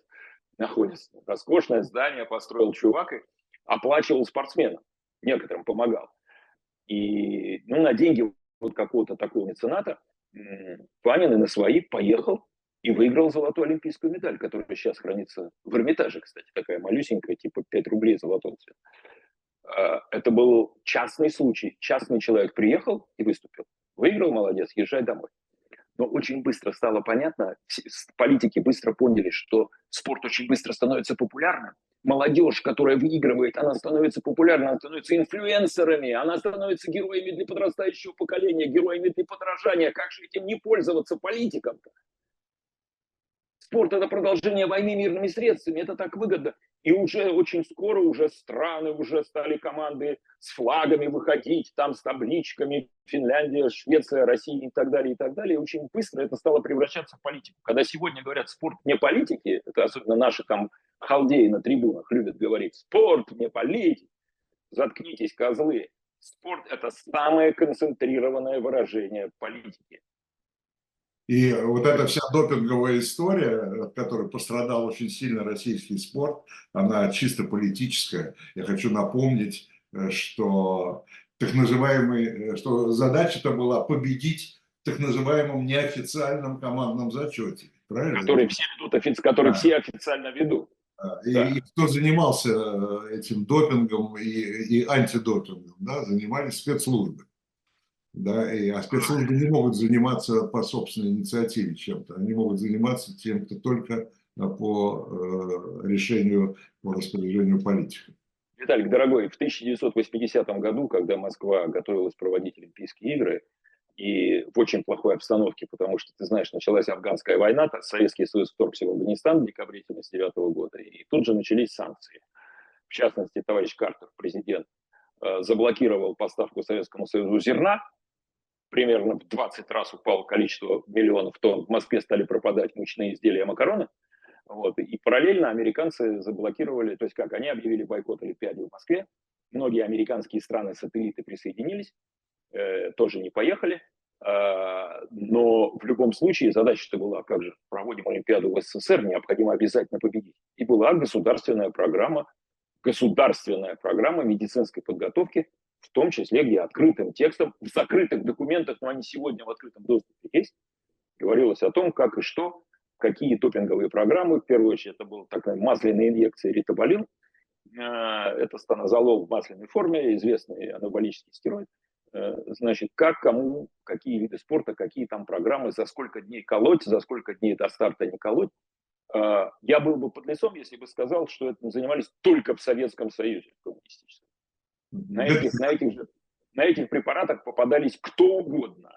находится. Роскошное здание построил чувак и оплачивал спортсменов, некоторым помогал. И ну, на деньги вот какого-то такого мецената Панин и на свои поехал и выиграл золотую олимпийскую медаль, которая сейчас хранится в Эрмитаже, кстати, такая малюсенькая, типа 5 рублей золотого цвета. Э, это был частный случай. Частный человек приехал и выступил. Выиграл, молодец, езжай домой. Но очень быстро стало понятно, политики быстро поняли, что спорт очень быстро становится популярным. Молодежь, которая выигрывает, она становится популярной, она становится инфлюенсерами, она становится героями для подрастающего поколения, героями для подражания. Как же этим не пользоваться политикам-то? Спорт – это продолжение войны мирными средствами, это так выгодно. И уже очень скоро уже страны, уже стали команды с флагами выходить, там с табличками, Финляндия, Швеция, Россия и так далее, и так далее. Очень быстро это стало превращаться в политику. Когда сегодня говорят спорт не политики, это особенно наши там халдеи на трибунах любят говорить, спорт не политики, заткнитесь, козлы. Спорт – это самое концентрированное выражение политики. И вот эта вся допинговая история, от которой пострадал очень сильно российский спорт, она чисто политическая. Я хочу напомнить, э, что так называемый, э, что задача-то была победить в так называемом неофициальном командном зачете. Правильно? Который все ведут, который да. все официально ведут. И, да. и кто занимался э, этим допингом и, и антидопингом, да, занимались спецслужбы да, и, а спецслужбы не могут заниматься по собственной инициативе чем-то, они могут заниматься тем, кто только а, по э, решению, по распоряжению политика. Виталик, дорогой, в 1980 году, когда Москва готовилась проводить Олимпийские игры, и в очень плохой обстановке, потому что, ты знаешь, началась афганская война, Советский Союз вторгся в Афганистан в декабре 1979 года, и тут же начались санкции. В частности, товарищ Картер, президент, э, заблокировал поставку Советскому Союзу зерна, примерно в 20 раз упало количество миллионов тонн. В Москве стали пропадать мучные изделия макароны. Вот. И параллельно американцы заблокировали, то есть как, они объявили бойкот Олимпиаде в Москве. Многие американские страны-сателлиты присоединились, э, тоже не поехали. Э, но в любом случае задача-то была, как же, проводим Олимпиаду в СССР, необходимо обязательно победить. И была государственная программа, государственная программа медицинской подготовки в том числе, где открытым текстом, в закрытых документах, но они сегодня в открытом доступе есть, говорилось о том, как и что, какие топинговые программы, в первую очередь это была такая масляная инъекция ритаболин, э, это станозолол в масляной форме, известный анаболический стероид, э, значит, как, кому, какие виды спорта, какие там программы, за сколько дней колоть, за сколько дней до старта не колоть. Э, я был бы под лицом, если бы сказал, что этим занимались только в Советском Союзе коммунистическом. На этих, на этих же на этих препаратах попадались кто угодно.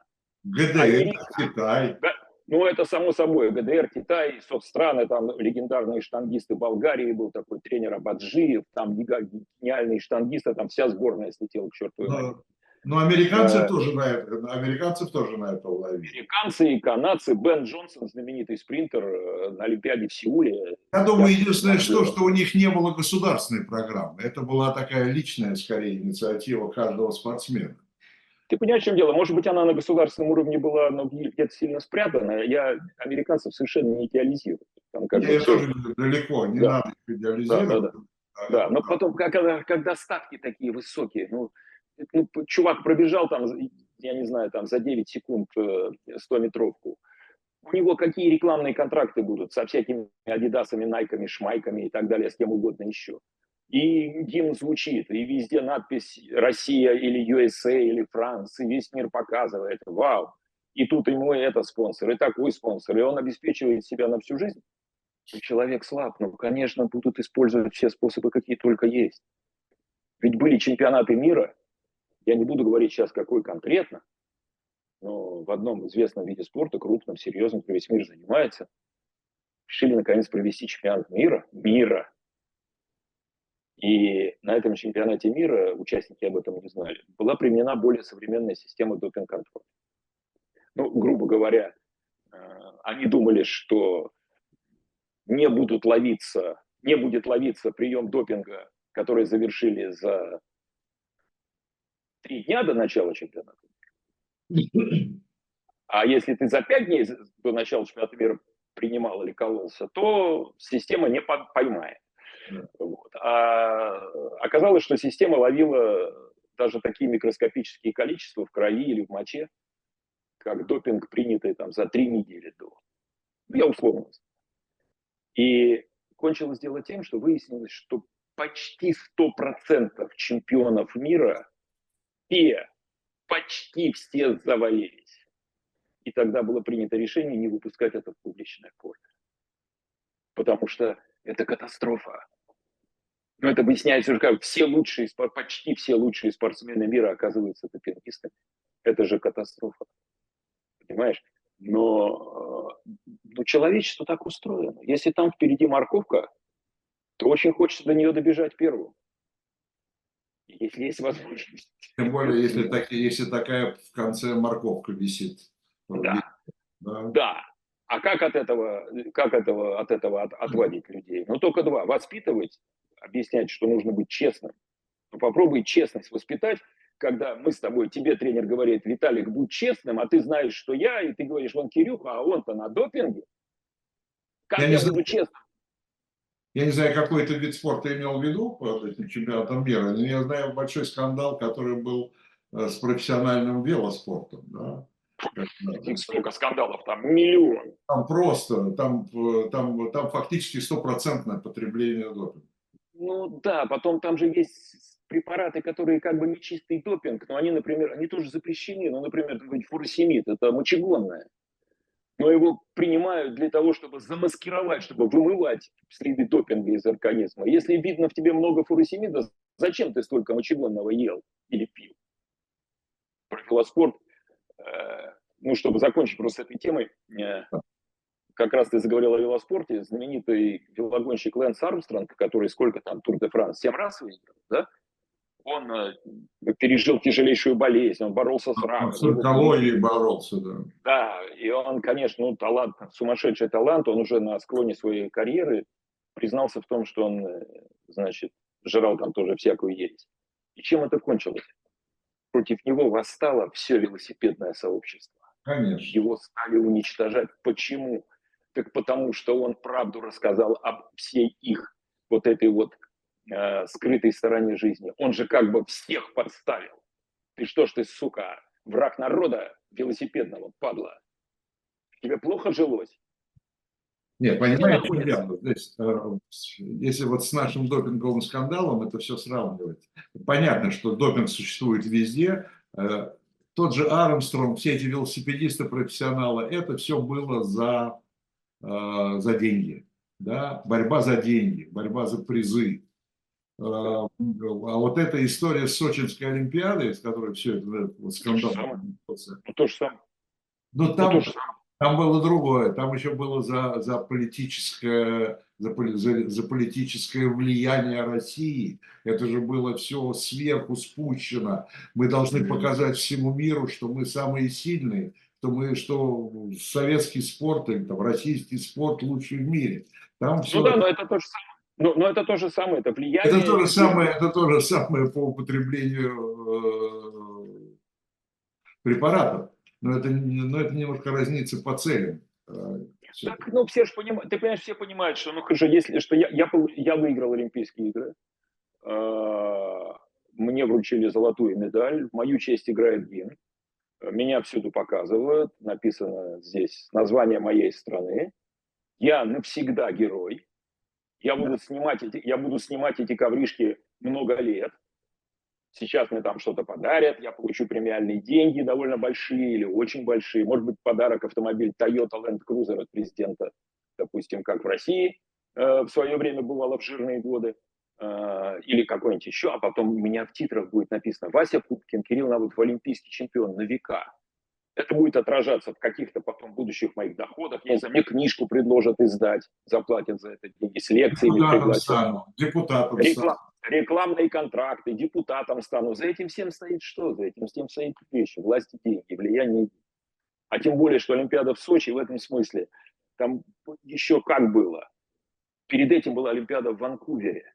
ГДР, Америка. Китай. Да, ну, это само собой. ГДР, Китай, соцстраны, там легендарные штангисты Болгарии, был такой тренер Абаджиев, там гениальные штангисты, там вся сборная слетела к черту. Но, но американцы Да. тоже на это, американцев тоже на это ловили. Американцы и канадцы, Бен Джонсон, знаменитый спринтер э, на Олимпиаде в Сеуле. Я думаю, Я- единственное, что, что у них не было государственной программы. Это была такая личная, скорее, инициатива каждого спортсмена. Ты понимаешь, в чем дело? Может быть, она на государственном уровне была но где-то сильно спрятана. Я американцев совершенно не идеализирую. Там как Я тоже далеко, не Да. надо их идеализировать. Да, да, Да, но потом, когда, когда ставки такие высокие, ну, ну, чувак пробежал там, я не знаю, там за 9 секунд 100-метровку, у него какие рекламные контракты будут со всякими адидасами, найками, шмайками и так далее, с кем угодно еще. И гимн звучит, и везде надпись «Россия» или «USA» или «Франц», и весь мир показывает, вау. И тут ему это спонсор, и такой спонсор, и он обеспечивает себя на всю жизнь. И человек слаб, ну, конечно, будут использовать все способы, какие только есть. Ведь были чемпионаты мира, я не буду говорить сейчас, какой конкретно, но в одном известном виде спорта, крупном, серьезном, кто весь мир занимается, решили наконец провести чемпионат мира, мира. И на этом чемпионате мира, участники об этом не знали, была применена более современная система допинг-контроля. Ну, грубо говоря, э, они думали, что не будут ловиться, не будет ловиться прием допинга, который завершили за три дня до начала чемпионата. А если ты за пять дней до начала чемпионата мира принимал или кололся, то система не по- поймает. Вот. А оказалось, что система ловила даже такие микроскопические количества в крови или в моче, как допинг, принятый там за три недели до. Ну, я условно. И кончилось дело тем, что выяснилось, что почти 100% чемпионов мира все, почти все завалились. И тогда было принято решение не выпускать это в публичное поле. Потому что это катастрофа. Но это объясняется уже как все лучшие, почти все лучшие спортсмены мира оказываются допингистами. Это же катастрофа. Понимаешь? Но, э, ну, человечество так устроено. Если там впереди морковка, то очень хочется до нее добежать первым. Если есть возможность. Тем более, если, таки- если такая в конце морковка висит. Да. Да. Да. А как от этого, как этого, от этого от- отводить людей? Ну, только два. Воспитывать, объяснять, что нужно быть честным. Ну, попробуй честность воспитать, когда мы с тобой, тебе тренер говорит, Виталик, будь честным, а ты знаешь, что я, и ты говоришь, вон Кирюха, а он-то на допинге. Как Я я, не знаю. буду честным? Я не знаю, какой ты вид спорта имел в виду по этим чемпионатам мира, но я знаю большой скандал, который был э, с профессиональным велоспортом. Да? Сколько скандалов там? Миллион. Там просто, там, э, там, там фактически стопроцентное потребление допинга. Ну да, потом там же есть препараты, которые как бы не чистый допинг, но они, например, они тоже запрещены. Ну, например, фуросемид, это мочегонное. Но его принимают для того, чтобы замаскировать, чтобы вымывать следы допинга из организма. Если видно в тебе много фуросемида, зачем ты столько мочегонного ел или пил? Про велоспорт, э, ну, чтобы закончить просто этой темой, э, как раз ты заговорил о велоспорте, знаменитый велогонщик Лэнс Армстронг, который сколько там Тур де Франс, семь раз выиграл, да? Он э, пережил тяжелейшую болезнь, он боролся с раком. С онкологией боролся, да. Да, и он, конечно, ну, талант, сумасшедший талант, он уже на склоне своей карьеры признался в том, что он, э, значит, жрал там тоже всякую ересь. И чем это кончилось? Против него восстало все велосипедное сообщество. Конечно. Его стали уничтожать. Почему? Так потому, что он правду рассказал об всей их вот этой вот э, скрытой стороне жизни. Он же как бы всех подставил. Ты что ж ты, сука, враг народа велосипедного, падла? Тебе плохо жилось? Нет, понимаете, ребята, здесь, если вот с нашим допинговым скандалом это все сравнивать, понятно, что допинг существует везде. Э, Тот же Армстронг, все эти велосипедисты, профессионалы, это все было за, э, за деньги. Да? Борьба за деньги, борьба за призы. А, а вот эта история с Сочинской Олимпиадой, с которой все это вот, скандал. Ну, то же самое. Но там, ну, там было другое. Там еще было за, за политическое за, за, за политическое влияние России. Это же было все сверху спущено. Мы должны показать всему миру, что мы самые сильные, что мы, что советский спорт или там, российский спорт лучший в мире. Там все... Ну да, но это то же самое. Но, но это то же самое, это влияние. Это то же самое, это то же самое по употреблению э, препаратов. Но это, но это немножко разнится по целям. Э, так, ну, все же понимают, ты понимаешь, все понимают, что, ну, же, если, что я, я, я выиграл Олимпийские игры, э, мне вручили золотую медаль, в мою честь играет гимн, меня всюду показывают, написано здесь название моей страны, я навсегда герой, я буду снимать эти, я буду снимать эти ковришки много лет, сейчас мне там что-то подарят, я получу премиальные деньги довольно большие или очень большие, может быть, подарок автомобиль Toyota Land Cruiser от президента, допустим, как в России э, в свое время бывало в жирные годы, э, или какой-нибудь еще, а потом у меня в титрах будет написано Вася Пупкин, Кирилл Навык, олимпийский чемпион на века. Это будет отражаться в каких-то потом будущих моих доходах. Я не знаю, мне книжку предложат издать, заплатят за это деньги, с лекцией депутатом стану, депутатом Реклам, Рекламные контракты, депутатом стану. За этим всем стоит что? За этим всем стоит вещи, власти, деньги, влияние. А тем более, что Олимпиада в Сочи в этом смысле, там еще как было. Перед этим была Олимпиада в Ванкувере.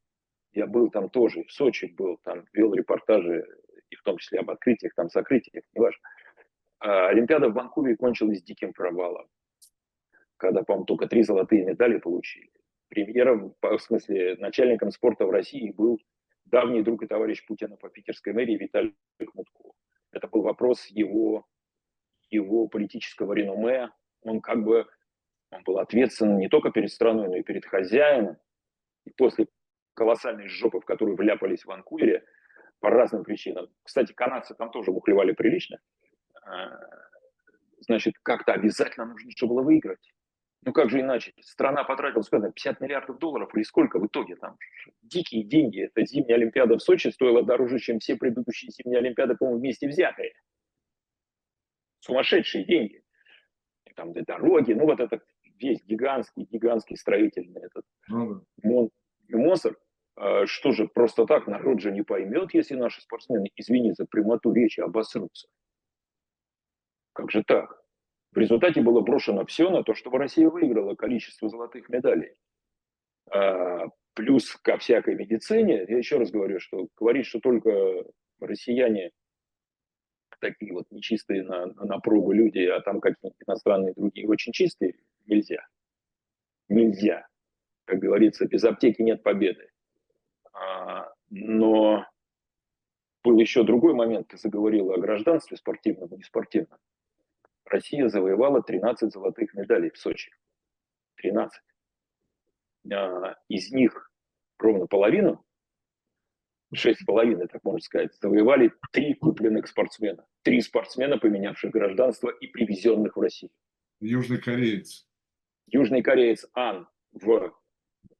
Я был там тоже, в Сочи был, там вел репортажи, и в том числе об открытиях, там закрытиях, неважно. А Олимпиада в Ванкувере кончилась диким провалом, когда, по-моему, только три золотые медали получили. Премьером, в смысле, начальником спорта в России был давний друг и товарищ Путина по питерской мэрии Виталий Хмутко. Это был вопрос его, его политического реноме. Он как бы он был ответственен не только перед страной, но и перед хозяином. И после колоссальной жопы, в которую вляпались в Ванкувере, по разным причинам. Кстати, канадцы там тоже мухлевали прилично. А, значит, как-то обязательно нужно же было выиграть. Ну как же иначе? Страна потратила, сколько, 50 миллиардов долларов или сколько в итоге там? Дикие деньги. Это зимняя Олимпиада в Сочи стоила дороже, чем все предыдущие зимние Олимпиады, по-моему, вместе взятые. Сумасшедшие деньги. И там дороги, ну вот этот весь гигантский, гигантский строительный этот ну, мон, монстр. А что же, просто так народ же не поймет, если наши спортсмены, извини за прямоту речи, обосрутся. Как же так? В результате было брошено все на то, чтобы Россия выиграла количество золотых медалей. А, плюс ко всякой медицине, я еще раз говорю, что говорить, что только россияне такие вот нечистые на, на пробу люди, а там какие-нибудь иностранные другие очень чистые, нельзя. Нельзя. Как говорится, без аптеки нет победы. А, но был еще другой момент, ты заговорила о гражданстве спортивном и неспортивном. Россия завоевала 13 золотых медалей в Сочи. 13. А, из них ровно половину, 6,5, так можно сказать, завоевали три купленных спортсмена. Три спортсмена, поменявших гражданство и привезенных в Россию. Южный кореец. Южный кореец Ан в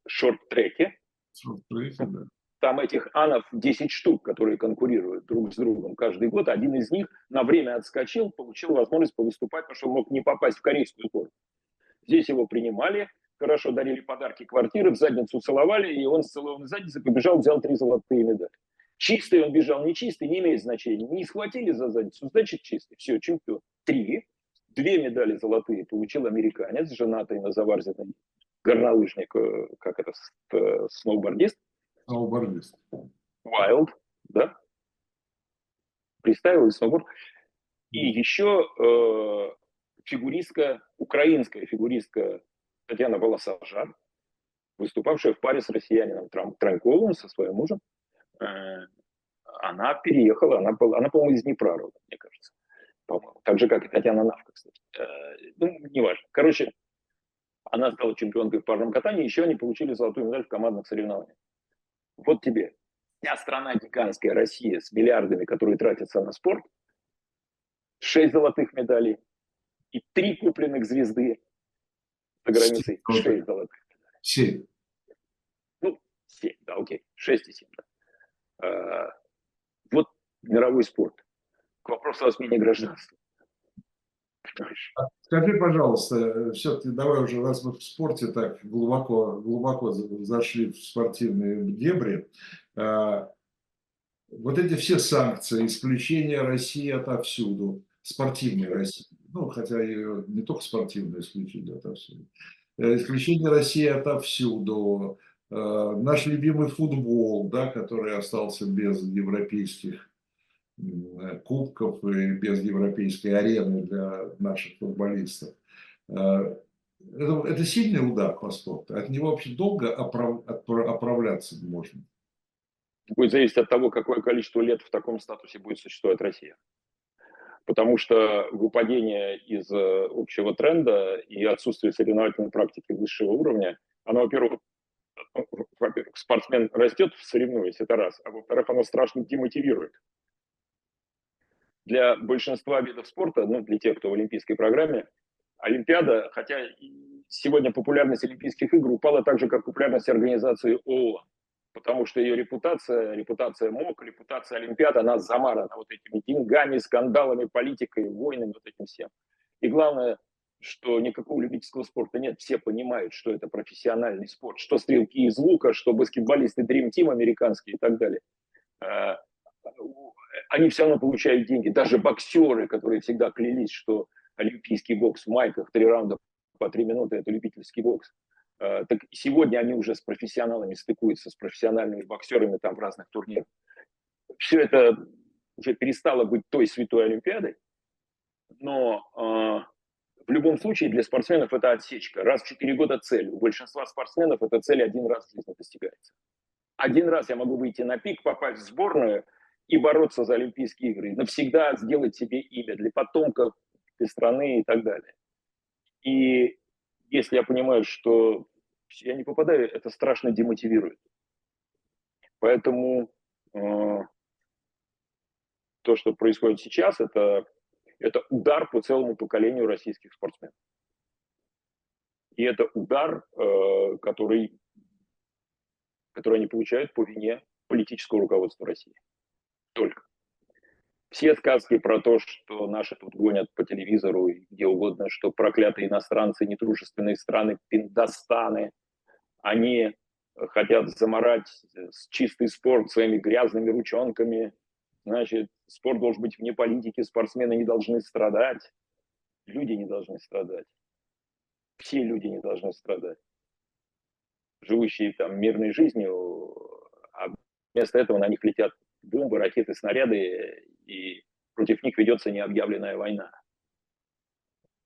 шорт-треке. Шорт-треке, да там этих анов 10 штук, которые конкурируют друг с другом каждый год. Один из них на время отскочил, получил возможность повыступать, потому что мог не попасть в корейскую сборную. Здесь его принимали, хорошо дарили подарки квартиры, в задницу целовали, и он с целованной задницы побежал, взял три золотые медали. Чистый он бежал, не чистый, не имеет значения. Не схватили за задницу, значит чистый. Все, чемпион. Три. Две медали золотые получил американец, женатый на заварзиной горнолыжник, э, как это, э, сноубордист. Сноубордист. Wild, да? Представил сноуборд. И еще э, фигуристка, украинская фигуристка Татьяна Волосожар, выступавшая в паре с россиянином Трам, Транковым со своим мужем, э, она переехала, она, она по-моему, из Днепра родом, мне кажется. По-моему. Так же, как и Татьяна Навка, кстати. Э, ну, неважно. Короче, она стала чемпионкой в парном катании, еще они получили золотую медаль в командных соревнованиях. Вот тебе вся страна гигантская, Россия, с миллиардами, которые тратятся на спорт, шесть золотых медалей и три купленных звезды за границей. Шесть золотых Семь. Ну, 7, да, окей, 6 и 7, да. Э, вот мировой спорт. К вопросу о смене гражданства. Скажи, пожалуйста, все-таки давай уже, раз мы в спорте так глубоко, глубоко зашли в спортивные дебри, э, вот эти все санкции, исключение России отовсюду, спортивной России, ну, хотя и не только спортивное исключение отовсюду, э, исключение России отовсюду, э, наш любимый футбол, да, который остался без европейских кубков и без европейской арены для наших футболистов. Э, это, это сильный удар по спорту. От него вообще долго оправ, оправляться можно. Будет зависеть от того, какое количество лет в таком статусе будет существовать Россия. Потому что выпадение из э, общего тренда и отсутствие соревновательной практики высшего уровня, оно, во-первых, во-первых, спортсмен растет, соревнуясь, это раз, а во-вторых, оно страшно демотивирует для большинства видов спорта, ну, для тех, кто в олимпийской программе, Олимпиада, хотя сегодня популярность Олимпийских игр упала так же, как популярность организации ООН, потому что ее репутация, репутация МОК, репутация Олимпиады, она замарана вот этими деньгами, скандалами, политикой, войнами, вот этим всем. И главное, что никакого любительского спорта нет. Все понимают, что это профессиональный спорт, что стрелки из лука, что баскетболисты Dream Team американские и так далее. А, они все равно получают деньги. Даже боксеры, которые всегда клялись, что олимпийский бокс в майках, три раунда по три минуты – это любительский бокс. Э, так сегодня они уже с профессионалами стыкуются, с профессиональными боксерами там в разных турнирах. Все это уже перестало быть той святой Олимпиадой, но э, в любом случае для спортсменов это отсечка. Раз в четыре года цель. У большинства спортсменов эта цель один раз в жизни достигается. Один раз я могу выйти на пик, попасть в сборную – и бороться за Олимпийские игры, навсегда сделать себе имя для потомков, для страны и так далее. И если я понимаю, что я не попадаю, это страшно демотивирует. Поэтому э, то, что происходит сейчас, это, это удар по целому поколению российских спортсменов. И это удар, э, который, который они получают по вине политического руководства России только. Все сказки про то, что наши тут гонят по телевизору и где угодно, что проклятые иностранцы, недружественные страны, пиндостаны, они хотят заморать чистый спорт своими грязными ручонками. Значит, спорт должен быть вне политики, спортсмены не должны страдать. Люди не должны страдать. Все люди не должны страдать. Живущие там мирной жизнью, а вместо этого на них летят бомбы, ракеты, снаряды, и против них ведется необъявленная война.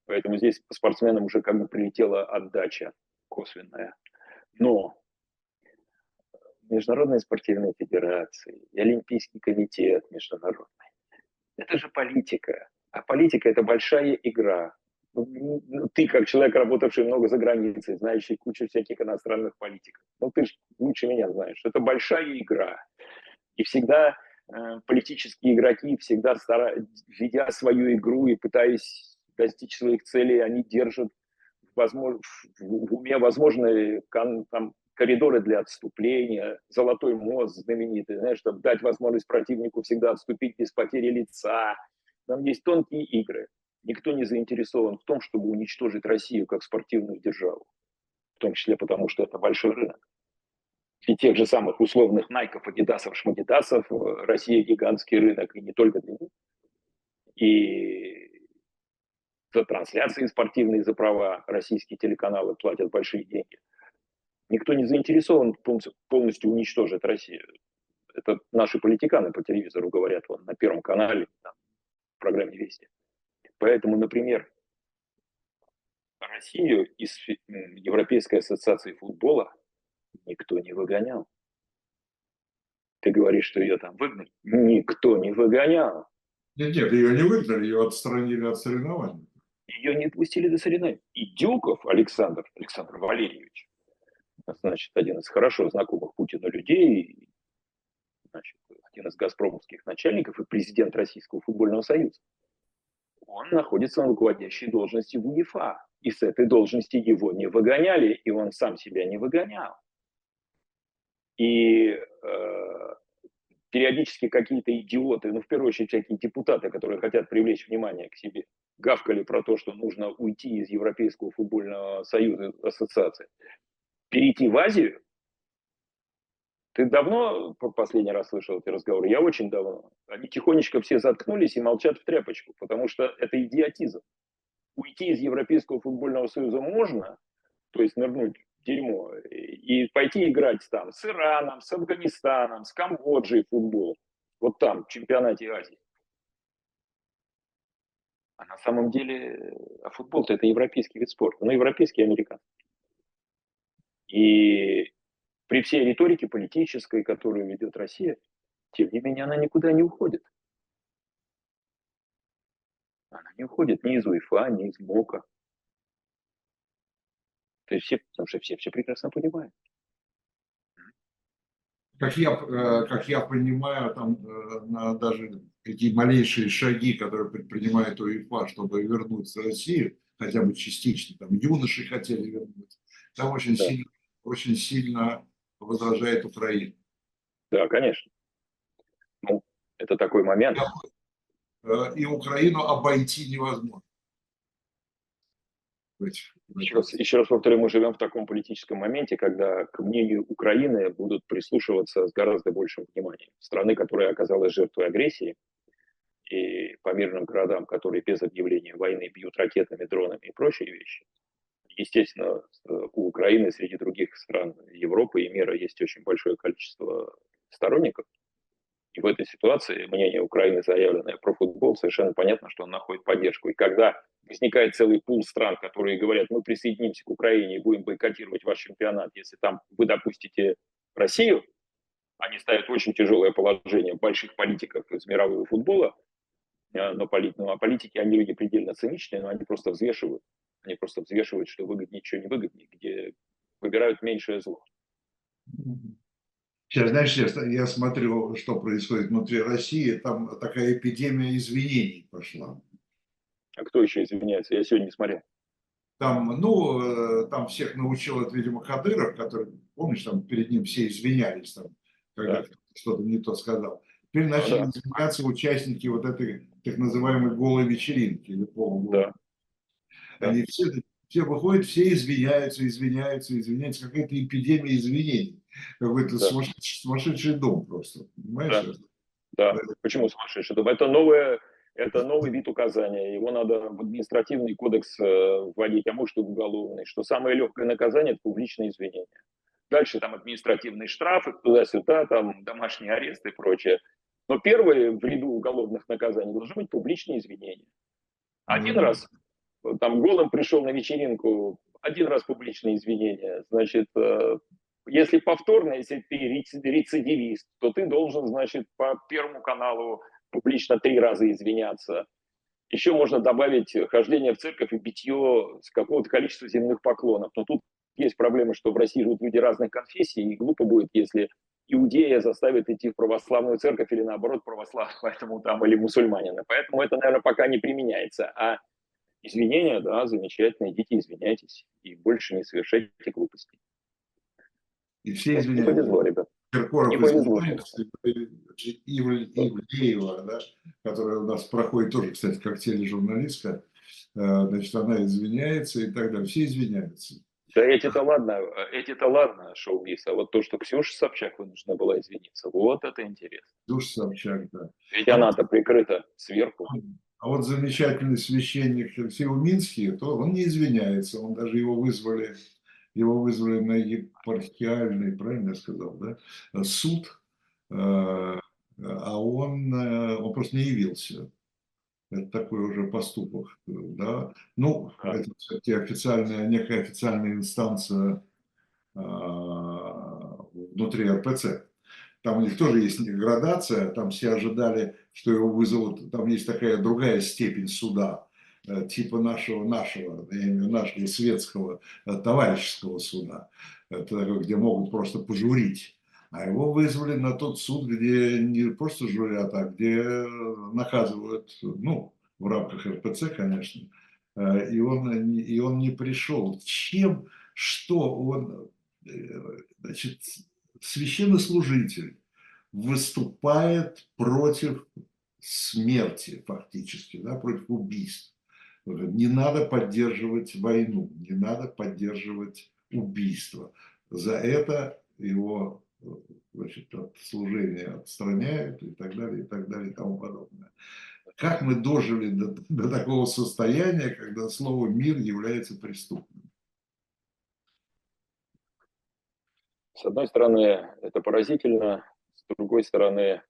Поэтому здесь спортсменам уже как бы прилетела отдача косвенная. Но Международная спортивная федерация и Олимпийский комитет международный – это же политика. А политика – это большая игра. Ну, ну, ты, как человек, работавший много за границей, знающий кучу всяких иностранных политиков, ну ты же лучше меня знаешь, это большая игра. И всегда э, политические игроки, всегда стара... ведя свою игру и пытаясь достичь своих целей, они держат возможно, в уме возможные там, коридоры для отступления, золотой мост знаменитый, знаешь, чтобы дать возможность противнику всегда отступить без потери лица. Там есть тонкие игры. Никто не заинтересован в том, чтобы уничтожить Россию как спортивную державу. В том числе потому, что это большой рынок и тех же самых условных Найков, Адидасов, Шмадидасов, э, Россия гигантский рынок, и не только для них. И за трансляции спортивные, за права российские телеканалы платят большие деньги. Никто не заинтересован полностью уничтожить Россию. Это наши политиканы по телевизору говорят вон, на Первом канале, там, в программе «Вести». Поэтому, например, Россию из Европейской ассоциации футбола никто не выгонял. Ты говоришь, что ее там выгнали? Никто не выгонял. Нет, нет, ее не выгнали, ее отстранили от соревнований. Ее не пустили до соревнований. И Дюков Александр, Александр Валерьевич, значит, один из хорошо знакомых Путину людей, значит, один из газпромовских начальников и президент Российского футбольного союза. Он находится на руководящей должности в УЕФА. И с этой должности его не выгоняли, и он сам себя не выгонял. И э, периодически какие-то идиоты, ну, в первую очередь, всякие депутаты, которые хотят привлечь внимание к себе, гавкали про то, что нужно уйти из Европейского футбольного союза, ассоциации, перейти в Азию. Ты давно последний раз слышал эти разговоры? Я очень давно. Они тихонечко все заткнулись и молчат в тряпочку, потому что это идиотизм. Уйти из Европейского футбольного союза можно, то есть нырнуть дерьмо, и пойти играть там с Ираном, с Афганистаном, с Камбоджей футбол, вот там, в чемпионате Азии. А на самом деле, а футбол-то это европейский вид спорта, ну, европейский и американский. И при всей риторике политической, которую ведет Россия, тем не менее она никуда не уходит. Она не уходит ни из УЕФА, ни из МОКа. То есть все, потому что все все прекрасно понимают. Как я, э, как я понимаю, там э, на даже какие малейшие шаги, которые предпринимает УЕФА, чтобы вернуть Россию, хотя бы частично, там юноши хотели вернуть, там очень, да. сильно, очень сильно возражает Украина. Да, конечно. Ну, это такой момент. Э, и Украину обойти невозможно. Еще раз, еще раз повторю, мы живем в таком политическом моменте, когда к мнению Украины будут прислушиваться с гораздо большим вниманием. Страны, которая оказалась жертвой агрессии, и по мирным городам, которые без объявления войны бьют ракетами, дронами и прочие вещи. Естественно, у Украины среди других стран Европы и мира есть очень большое количество сторонников. И в этой ситуации мнение Украины, заявленное про футбол, совершенно понятно, что он находит поддержку. И когда возникает целый пул стран, которые говорят, мы присоединимся к Украине и будем бойкотировать ваш чемпионат, если там вы допустите Россию, они ставят очень тяжелое положение больших политиков из мирового футбола, э, но полит, ну, а политики, они люди предельно циничные, но они просто взвешивают. Они просто взвешивают, что выгоднее, что не выгоднее, где выбирают меньшее зло. Сейчас, знаешь, я, я смотрю, что происходит внутри России, там такая эпидемия извинений пошла. А кто еще извиняется? Я сегодня не смотрел. Там, ну, э, там всех научил это, видимо, Кадыров, который, помнишь, там перед ним все извинялись, там, когда да. что-то не то сказал. Теперь начали да. заниматься участники вот этой так называемой голой вечеринки или полуголой. Да. Они все, все выходят, все извиняются, извиняются, извиняются. Какая-то эпидемия извинений. Какой-то да. сумасшедший, сумасшедший дом просто. Понимаешь? Да. да. Почему сумасшедший дом? Это новая это новый вид указания. Его надо в административный кодекс э, вводить, а может и в уголовный. Что самое легкое наказание – это публичное извинение. Дальше там административные штрафы, туда-сюда, там домашний арест и прочее. Но первое в ряду уголовных наказаний должны быть публичные извинения. Один mm-hmm. раз там голым пришел на вечеринку, один раз публичные извинения. Значит, э, если повторно, если ты рецидивист, то ты должен, значит, по Первому каналу публично три раза извиняться. Еще можно добавить хождение в церковь и битье с какого-то количества земных поклонов. Но тут есть проблема, что в России живут люди разных конфессий, и глупо будет, если иудея заставит идти в православную церковь или наоборот православную, <laughs> поэтому там или мусульманина. Поэтому это, наверное, пока не применяется. А извинения, да, замечательно, идите извиняйтесь и больше не совершайте глупостей. И все извиняются. Повезло, ребят. Киркоров извиняется, Ивлеева, да, которая у нас проходит тоже, кстати, как тележурналистка, э, значит, она извиняется и так далее. Все извиняются. Да эти-то ладно, эти-то ладно, шоу-биз, а вот то, что Ксюша Собчак вынуждена была извиниться, вот это интересно. Ксюша Собчак, да. Ведь она-то прикрыта сверху. А вот замечательный священник Алексей Уминский, то он не извиняется, он даже его вызвали его вызвали на епархиальный, правильно я сказал, да, суд, э, а он, э, он просто не явился. Это такой уже поступок, да. Ну, это все-таки официальная, некая официальная инстанция э, внутри РПЦ. Там у них тоже есть градация, там все ожидали, что его вызовут, там есть такая другая степень суда, Э, типа нашего, нашего, я имею нашего светского э, товарищеского суда, это, где могут просто пожурить. А его вызвали на тот суд, где не просто журят, а где наказывают, ну, в рамках РПЦ, конечно. Э, и он, и он не пришел. Чем, что он, значит, священнослужитель выступает против смерти фактически, да, против убийств. Не надо поддерживать войну, не надо поддерживать убийство. За это его значит, от служения отстраняют и так далее, и так далее, и тому подобное. Как мы дожили до, до такого состояния, когда слово «мир» является преступным? С одной стороны, это поразительно, с другой стороны,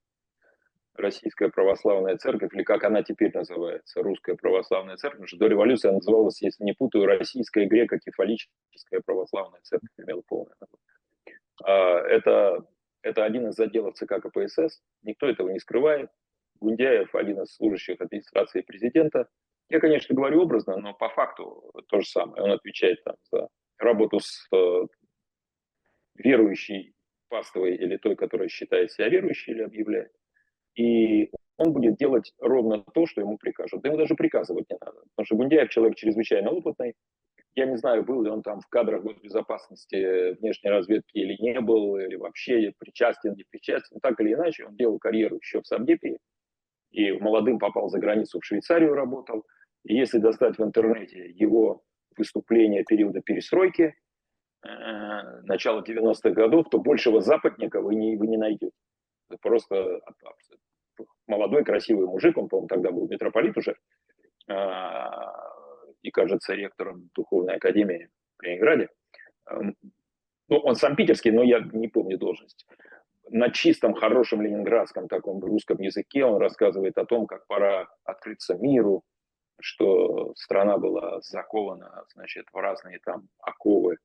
Российская Православная Церковь, или как она теперь называется, Русская Православная Церковь, потому что до революции она называлась, если не путаю, Российская Греко-Кефалическая Православная Церковь, имела полное а, это, это один из отделов ЦК КПСС, никто этого не скрывает. Гундяев один из служащих администрации президента. Я, конечно, говорю образно, но по факту то же самое. Он отвечает там за работу с э, верующей пастовой или той, которая считает себя верующей или объявляет. И он будет делать ровно то, что ему прикажут. ему даже приказывать не надо. Потому что Гундяев человек чрезвычайно опытный. Я не знаю, был ли он там в кадрах госбезопасности внешней разведки или не был, или вообще причастен, не причастен. Так или иначе, он делал карьеру еще в Савдепии. И молодым попал за границу, в Швейцарию работал. И если достать в интернете его выступления периода перестройки, э, начала 90-х годов, то большего западника вы не, вы не найдете. Это просто молодой, красивый мужик, он, по-моему, тогда был митрополит уже, а, и, кажется, ректором Духовной Академии в Ленинграде. Эм, ну, он сам питерский, но я не помню должность. На чистом, хорошем ленинградском таком русском языке он рассказывает о том, как пора открыться миру, что страна была закована, значит, в разные там оковы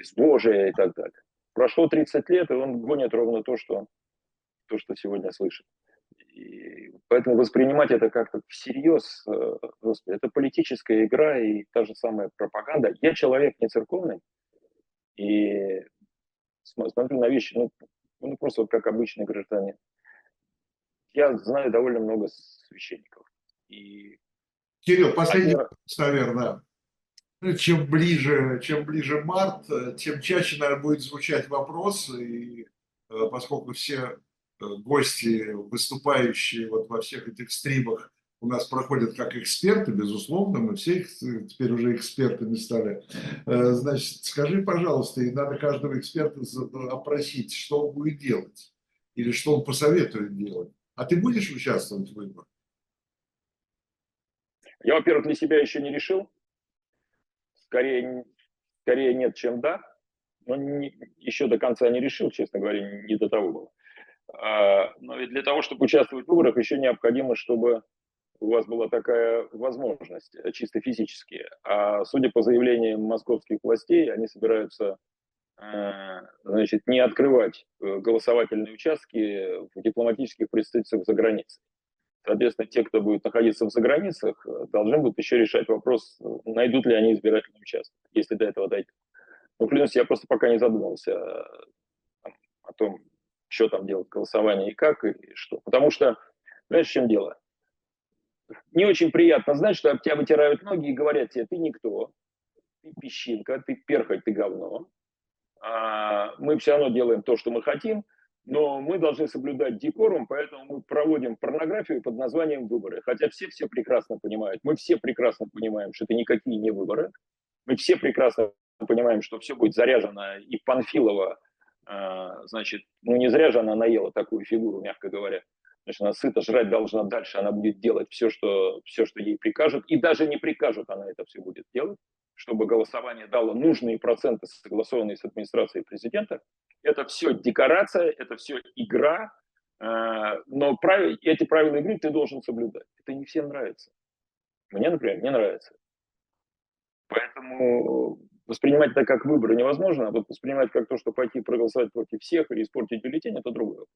безбожия и так далее. Прошло 30 лет, и он гонит ровно то, что, то, что сегодня слышит. И поэтому воспринимать это как-то всерьез, э, господи, это политическая игра и та же самая пропаганда. Я человек не церковный, и смотрю на вещи, ну, ну просто вот как обычный гражданин. Я знаю довольно много священников. И Кирилл, последний наверное. Ну, чем ближе, чем ближе март, э, тем чаще, наверное, будет звучать вопрос, и э, поскольку все Э, гости, выступающие вот во всех этих стримах, у нас проходят как эксперты, безусловно, мы все теперь уже экспертами стали. Значит, скажи, пожалуйста, и надо каждого эксперта опросить, что он будет делать или что он посоветует делать. А ты будешь участвовать в выборах? Я, во-первых, для себя еще не решил. Скорее, скорее нет, чем да. Но не, еще до конца не решил, честно говоря, не до того было. А, но ведь для того, чтобы участвовать в выборах, еще необходимо, чтобы у вас была такая возможность, э, чисто физически. А судя по заявлениям московских властей, они собираются э, значит, не открывать э, голосовательные участки в дипломатических представительствах за границей. Соответственно, те, кто будет находиться в заграницах, должны будут еще решать вопрос, найдут ли они избирательный участок, если до этого дойдет. Ну, клянусь, я просто пока не задумывался о том, что там делать голосование и как, и что. Потому что, знаешь, в чем дело? Не очень приятно знать, что об тебя вытирают ноги и говорят тебе, ты никто, ты песчинка, ты перхоть, ты говно. А мы все равно делаем то, что мы хотим, но мы должны соблюдать декорум, поэтому мы проводим порнографию под названием выборы. Хотя все все прекрасно понимают, мы все прекрасно понимаем, что это никакие не выборы. Мы все прекрасно понимаем, что все будет заряжено и Панфилова а, значит, ну не зря же она наела такую фигуру, мягко говоря. Значит, она сыто жрать должна дальше, она будет делать все что, все, что ей прикажут, и даже не прикажут, она это все будет делать, чтобы голосование дало нужные проценты, согласованные с администрацией президента. Это все декорация, это все игра, а, но правил, эти правила игры ты должен соблюдать. Это не всем нравится. Мне, например, не нравится. Поэтому Воспринимать это как выбор невозможно, а вот воспринимать как то, что пойти проголосовать против всех или испортить бюллетень, это другое.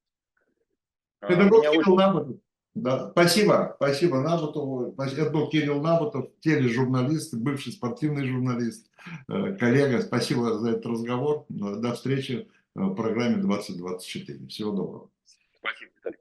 Это был Кирилл очень... Набутов. Да. Спасибо, спасибо Набутову. Это был Кирилл Набутов, тележурналист, бывший спортивный журналист, э, коллега. Спасибо за этот разговор. До встречи в программе 2024. Всего доброго. Спасибо, Виталий.